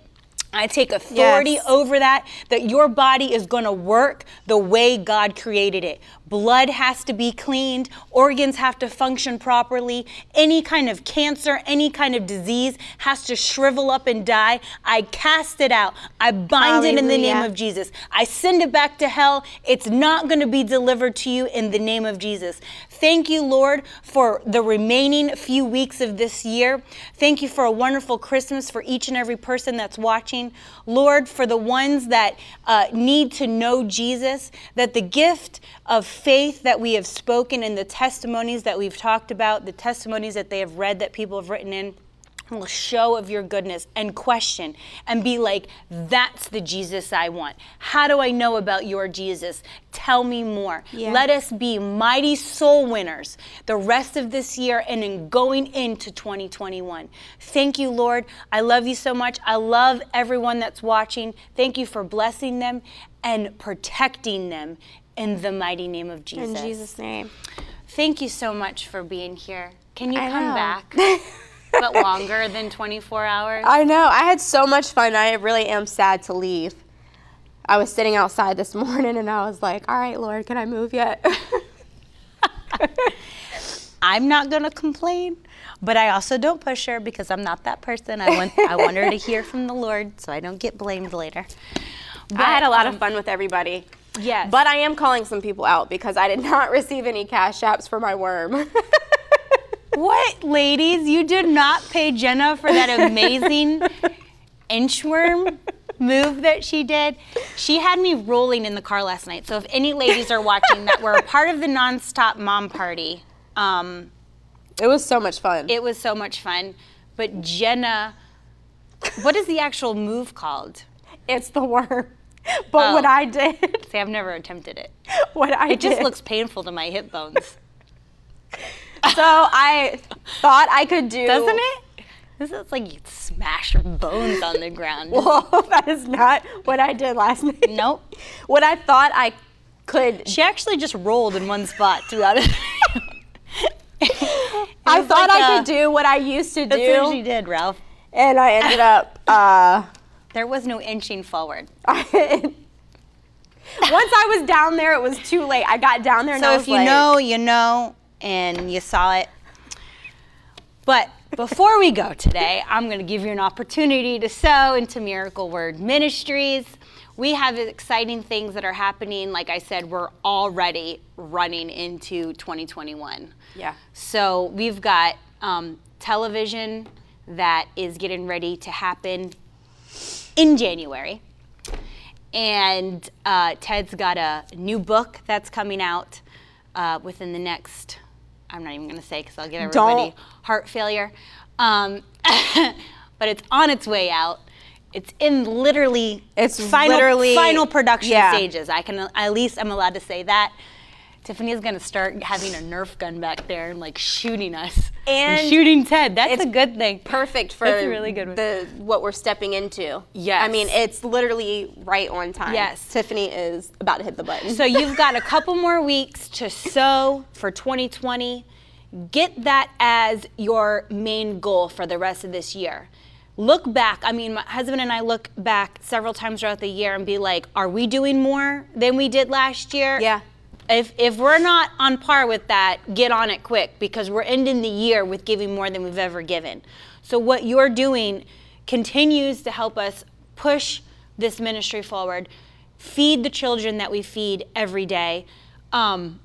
I take authority Yes. over that, that your body is going to work the way God created it. Blood has to be cleaned, organs have to function properly. Any kind of cancer, any kind of disease has to shrivel up and die. I cast it out. I bind it in the name of Jesus. I send it back to hell. It's not going to be delivered to you in the name of Jesus. Thank you, Lord, for the remaining few weeks of this year. Thank you for a wonderful Christmas for each and every person that's watching. Lord, for the ones that uh, need to know Jesus, that the gift of faith that we have spoken and the testimonies that we've talked about, the testimonies that they have read that people have written in, will show of your goodness and question and be like, that's the Jesus I want. How do I know about your Jesus? Tell me more. Yeah. Let us be mighty soul winners the rest of this year and in going into 2021. Thank you, Lord. I love you so much. I love everyone that's watching. Thank you for blessing them and protecting them in the mighty name of Jesus. In Jesus' name. Thank you so much for being here. Can you I come know. back? but longer than 24 hours. I know. I had so much fun. I really am sad to leave. I was sitting outside this morning and I was like, all right, Lord, can I move yet? I'm not going to complain, but I also don't push her because I'm not that person. I want I want her to hear from the Lord so I don't get blamed later. I had a lot um, of fun with everybody. Yes. But I am calling some people out because I did not receive any cash apps for my worm. What, ladies? You did not pay Jenna for that amazing inchworm move that she did. She had me rolling in the car last night. So if any ladies are watching that were a part of the nonstop mom party, um, it was so much fun. it was so much fun. But Jenna, what is the actual move called? it's the worm. But Oh. what I did, See, I've never attempted it. what I It just looks painful to my hip bones, So I thought I could do. doesn't it? This is like you smash your bones on the ground. Well, that is not what I did last night. nope. What I thought I could. She actually just rolled in one spot throughout it. I thought like I a- could do what I used to do. That's what she did, Ralph. and I ended up. Uh, There was no inching forward. Once I was down there, it was too late. I got down there and I So was if you like, know, you know, and you saw it. But before we go today, I'm going to give you an opportunity to sow into Miracle Word Ministries. We have exciting things that are happening. Like I said, we're already running into 2021. Yeah. So we've got um, television that is getting ready to happen in January. And uh, Ted's got a new book that's coming out uh, within the next, I'm not even going to say because I'll get everybody Don't. heart failure. Um, but it's on its way out. It's in literally It's final, literally- final production yeah. stages. I can at least I'm allowed to say that. Tiffany's gonna start having a Nerf gun back there and like shooting us. And shooting Ted. That's it's a good thing. perfect for That's a really good one. the what we're stepping into. Yes. I mean, it's literally right on time. Yes. Tiffany is about to hit the button. So you've got a couple more weeks to sow for 2020. Get that as your main goal for the rest of this year. Look back. I mean, my husband and I look back several times throughout the year and be like, are we doing more than we did last year? Yeah. If, if we're not on par with that, get on it quick because we're ending the year with giving more than we've ever given. So, what you're doing continues to help us push this ministry forward, feed the children that we feed every day. Um,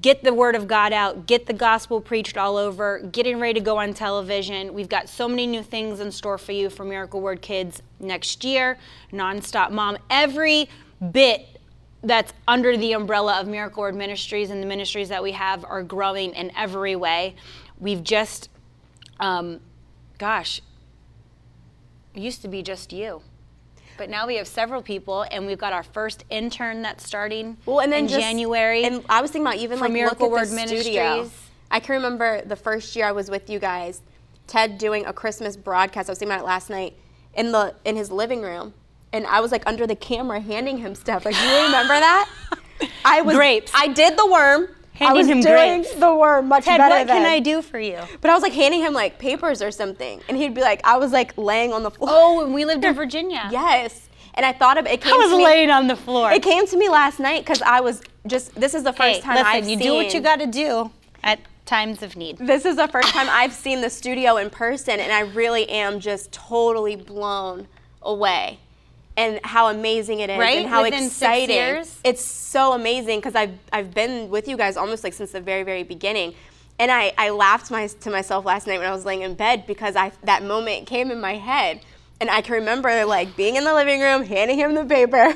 get the word of God out, get the gospel preached all over, getting ready to go on television. We've got so many new things in store for you for Miracle Word Kids next year, Nonstop Mom. Every bit that's under the umbrella of Miracle Word Ministries and the ministries that we have are growing in every way. We've just, um, gosh, it used to be just you. But now we have several people, and we've got our first intern that's starting well, and then in just, January. And I was thinking about even like Miracle look at Word the studio. Ministries. I can remember the first year I was with you guys, Ted doing a Christmas broadcast. I was thinking about it last night in the in his living room, and I was like under the camera handing him stuff. Like, do you remember that? I was Grapes. I did the worm. I Handing was him doing grapes. the worm much Ted, better what can. I do for you? But I was like handing him like papers or something, and he'd be like, I was like laying on the floor. Oh, when we lived in Virginia. yes. And I thought of it. Came I was to me, laying on the floor. It came to me last night because I was just. This is the first hey, time listen, I've you seen. do what you got to do at times of need. This is the first time I've seen the studio in person, and I really am just totally blown away. And how amazing it is, Right? and how Within exciting! It's so amazing because I've I've been with you guys almost like since the very very beginning, and I I laughed my, to myself last night when I was laying in bed because I that moment came in my head, and I can remember like being in the living room, handing him the paper.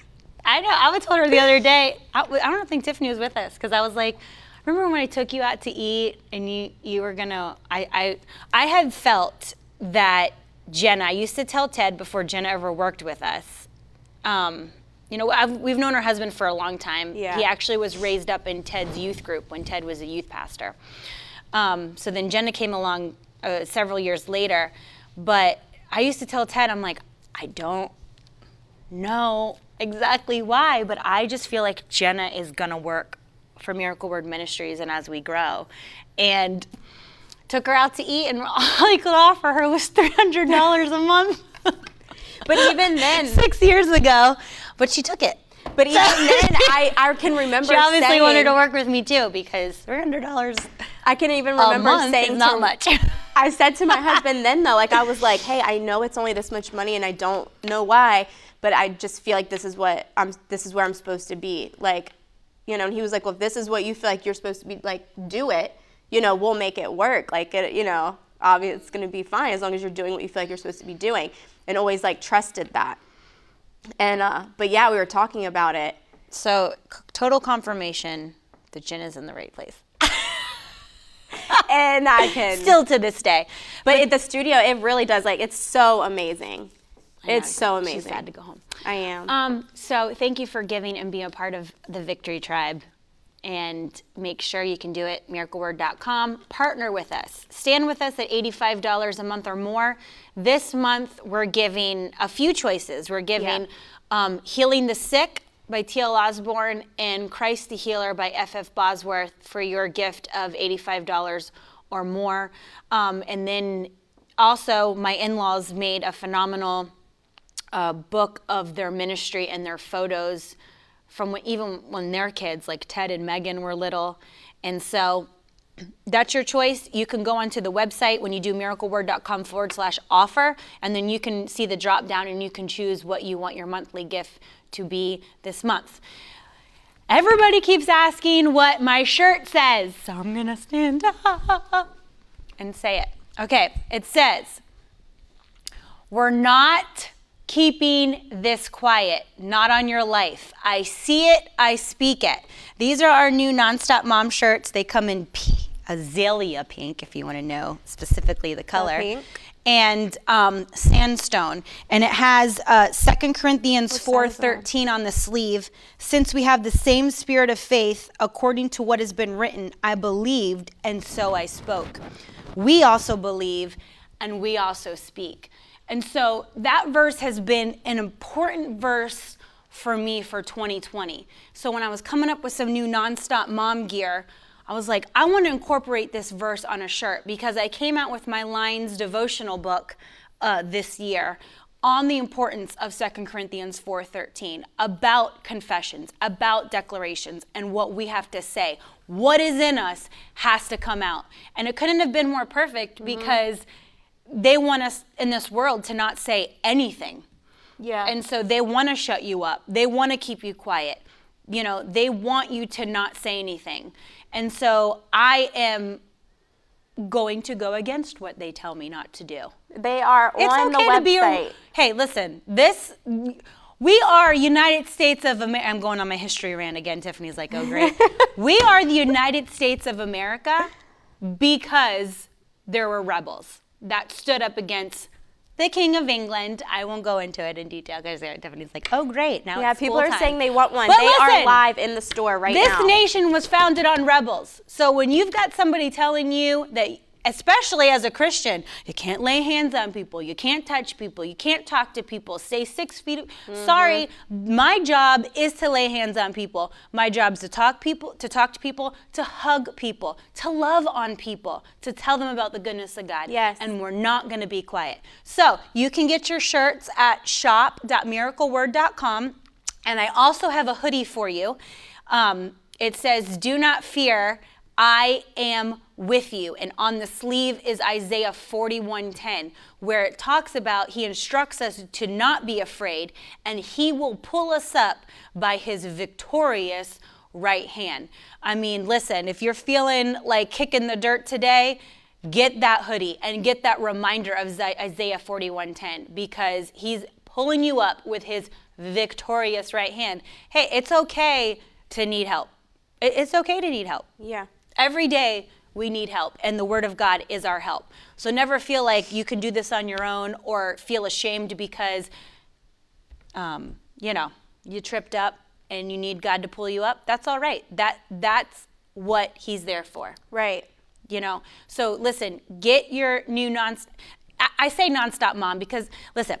I know. I would told her the other day. I, I don't think Tiffany was with us because I was like, remember when I took you out to eat and you you were gonna. I I I had felt that Jenna. I used to tell Ted before Jenna ever worked with us. Um, you know, I've, we've known her husband for a long time. Yeah. He actually was raised up in Ted's youth group when Ted was a youth pastor. Um, so then Jenna came along uh, several years later. But I used to tell Ted, I'm like, I don't know exactly why, but I just feel like Jenna is gonna work for Miracle Word Ministries and as we grow. And took her out to eat, and all I could offer her was three hundred dollars a month. But even then, six years ago, but she took it. but even then, I I can remember She obviously saying, wanted to work with me too because three hundred dollars I can even remember saying not to, much. I said to my husband then though, like I was like, hey, I know it's only this much money and I don't know why, but I just feel like this is what I'm this is where I'm supposed to be. Like, you know, and he was like, Well, if this is what you feel like you're supposed to be like, do it, you know, we'll make it work. Like it, you know, obviously it's gonna be fine as long as you're doing what you feel like you're supposed to be doing. And always like trusted that. And uh but yeah, we were talking about it. so c- total confirmation the gin is in the right place. And I can Still to this day. but at the studio it really does like it's so amazing. It's so amazing. She's sad to go home. I am. Um, so thank you for giving and being a part of the Victory Tribe. And make sure you can do it, miracleword.com. Partner with us. Stand with us at $85 a month or more. This month, we're giving a few choices. We're giving Yeah. um, Healing the Sick by T.L. Osborn and Christ the Healer by F.F. Bosworth for your gift of $85 or more. Um, and then also, my in laws made a phenomenal a book of their ministry and their photos from even when their kids, like Ted and Megan, were little. And so that's your choice. You can go onto the website when you do miracleword.com forward slash offer, and then you can see the drop down and you can choose what you want your monthly gift to be this month. Everybody keeps asking what my shirt says, so I'm gonna stand up and say it. Okay, it says, we're not keeping this quiet, not on your life. I see it, I speak it. These are our new Nonstop Mom shirts. They come in, P- azalea pink, if you want to know specifically the color, and um, sandstone. And it has uh, 2 Corinthians What's four sandstone? thirteen on the sleeve. Since we have the same spirit of faith, according to what has been written, I believed, and so I spoke. We also believe, and we also speak. And so that verse has been an important verse for me for 2020. So when I was coming up with some new nonstop mom gear, I was like, I want to incorporate this verse on a shirt because I came out with my Lines devotional book uh, this year on the importance of 2 Corinthians 4:13 about confessions, about declarations and what we have to say. What is in us has to come out. And it couldn't have been more perfect because they want us in this world to not say anything. Yeah. And so they want to shut you up. They want to keep you quiet. You know, they want you to not say anything. And so I am going to go against what they tell me not to do. they are It's on okay the to be a, website. Hey, listen. This we are United States of America. I'm going on my history rant again. Tiffany's like, "Oh, great." we are the United States of America because there were rebels that stood up against the King of England. I won't go into it in detail because Tiffany's like, "Oh, great." Now yeah, people are time." saying they want one. But they are live in the store right this now. This nation was founded on rebels. So when you've got somebody telling you that, especially as a Christian, you can't lay hands on people, you can't touch people, you can't talk to people, stay six feet. Mm-hmm. Sorry, my job is to lay hands on people. My job is to talk people, to talk to people, to hug people, to love on people, to tell them about the goodness of God. Yes. And we're not going to be quiet. So you can get your shirts at shop.miracleword.com. And I also have a hoodie for you. Um, it says, Do not fear, I am with you. And on the sleeve is Isaiah 41:10, where it talks about he instructs us to not be afraid, and he will pull us up by his victorious right hand. I mean, listen, if you're feeling like kicking the dirt today, get that hoodie and get that reminder of Isaiah 41:10 because he's pulling you up with his victorious right hand. Hey, it's okay to need help. It's okay to need help. Yeah. Every day we need help, and the Word of God is our help. So never feel like you can do this on your own or feel ashamed because, um, you know, you tripped up and you need God to pull you up. That's all right. That that's what He's there for Right. you know so listen get your new non I- i say nonstop mom because listen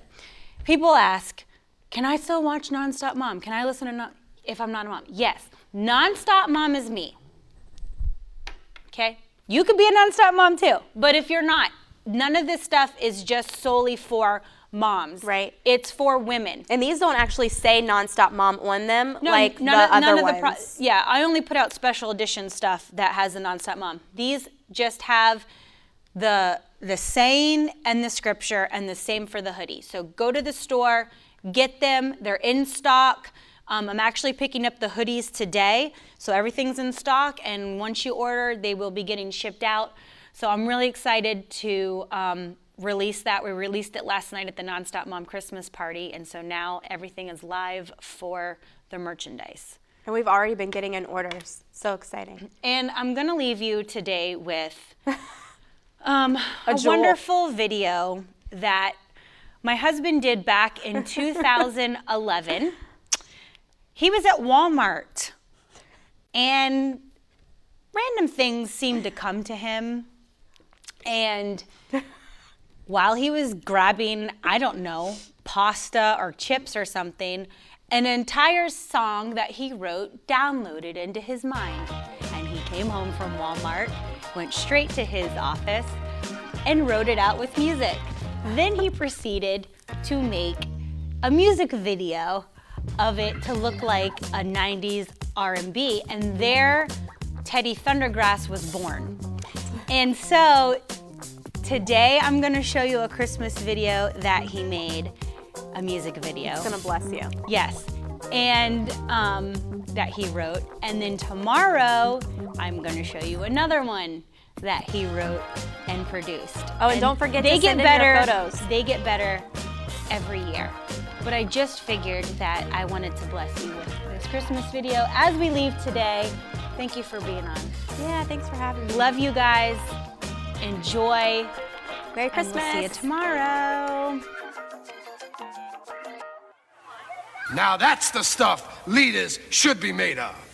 people ask can i still watch nonstop mom can i listen to non- if i'm not a mom yes nonstop mom is me okay you could be a nonstop mom too but if you're not none of this stuff is just solely for moms Right. it's for women And these don't actually say nonstop mom on them no, like none the of, other none ones. of the pro- yeah, I only put out special edition stuff that has the nonstop mom. These just have the the saying and the scripture and the same for the hoodie. So go to the store, get them. They're in stock. Um, I'm actually picking up the hoodies today, so everything's in stock. And once you order, they will be getting shipped out. So I'm really excited to um, release that. We released it last night at the Nonstop Mom Christmas party, and so now everything is live for the merchandise. And we've already been getting in orders. So exciting. And I'm going to leave you today with um, a, jewel. wonderful video that my husband did back in 2011. He was at Walmart and random things seemed to come to him. And while he was grabbing, I don't know, pasta or chips or something, an entire song that he wrote downloaded into his mind. And he came home from Walmart, went straight to his office, and wrote it out with music. Then he proceeded to make a music video of it to look like a 90s R&B and there Teddy Thundergrass was born. And so today I'm going to show you a Christmas video that he made, a music video. It's gonna bless you. Yes, and um, that he wrote. And then tomorrow, I'm going to show you another one that he wrote and produced. Oh, and don't forget they to get send in your better. photos. They get better every year. But I just figured that I wanted to bless you with this Christmas video as we leave today. Thank you for being on. Yeah, thanks for having me. Love you guys. Enjoy. Merry And Christmas. we'll see you tomorrow. Now that's the stuff leaders should be made of.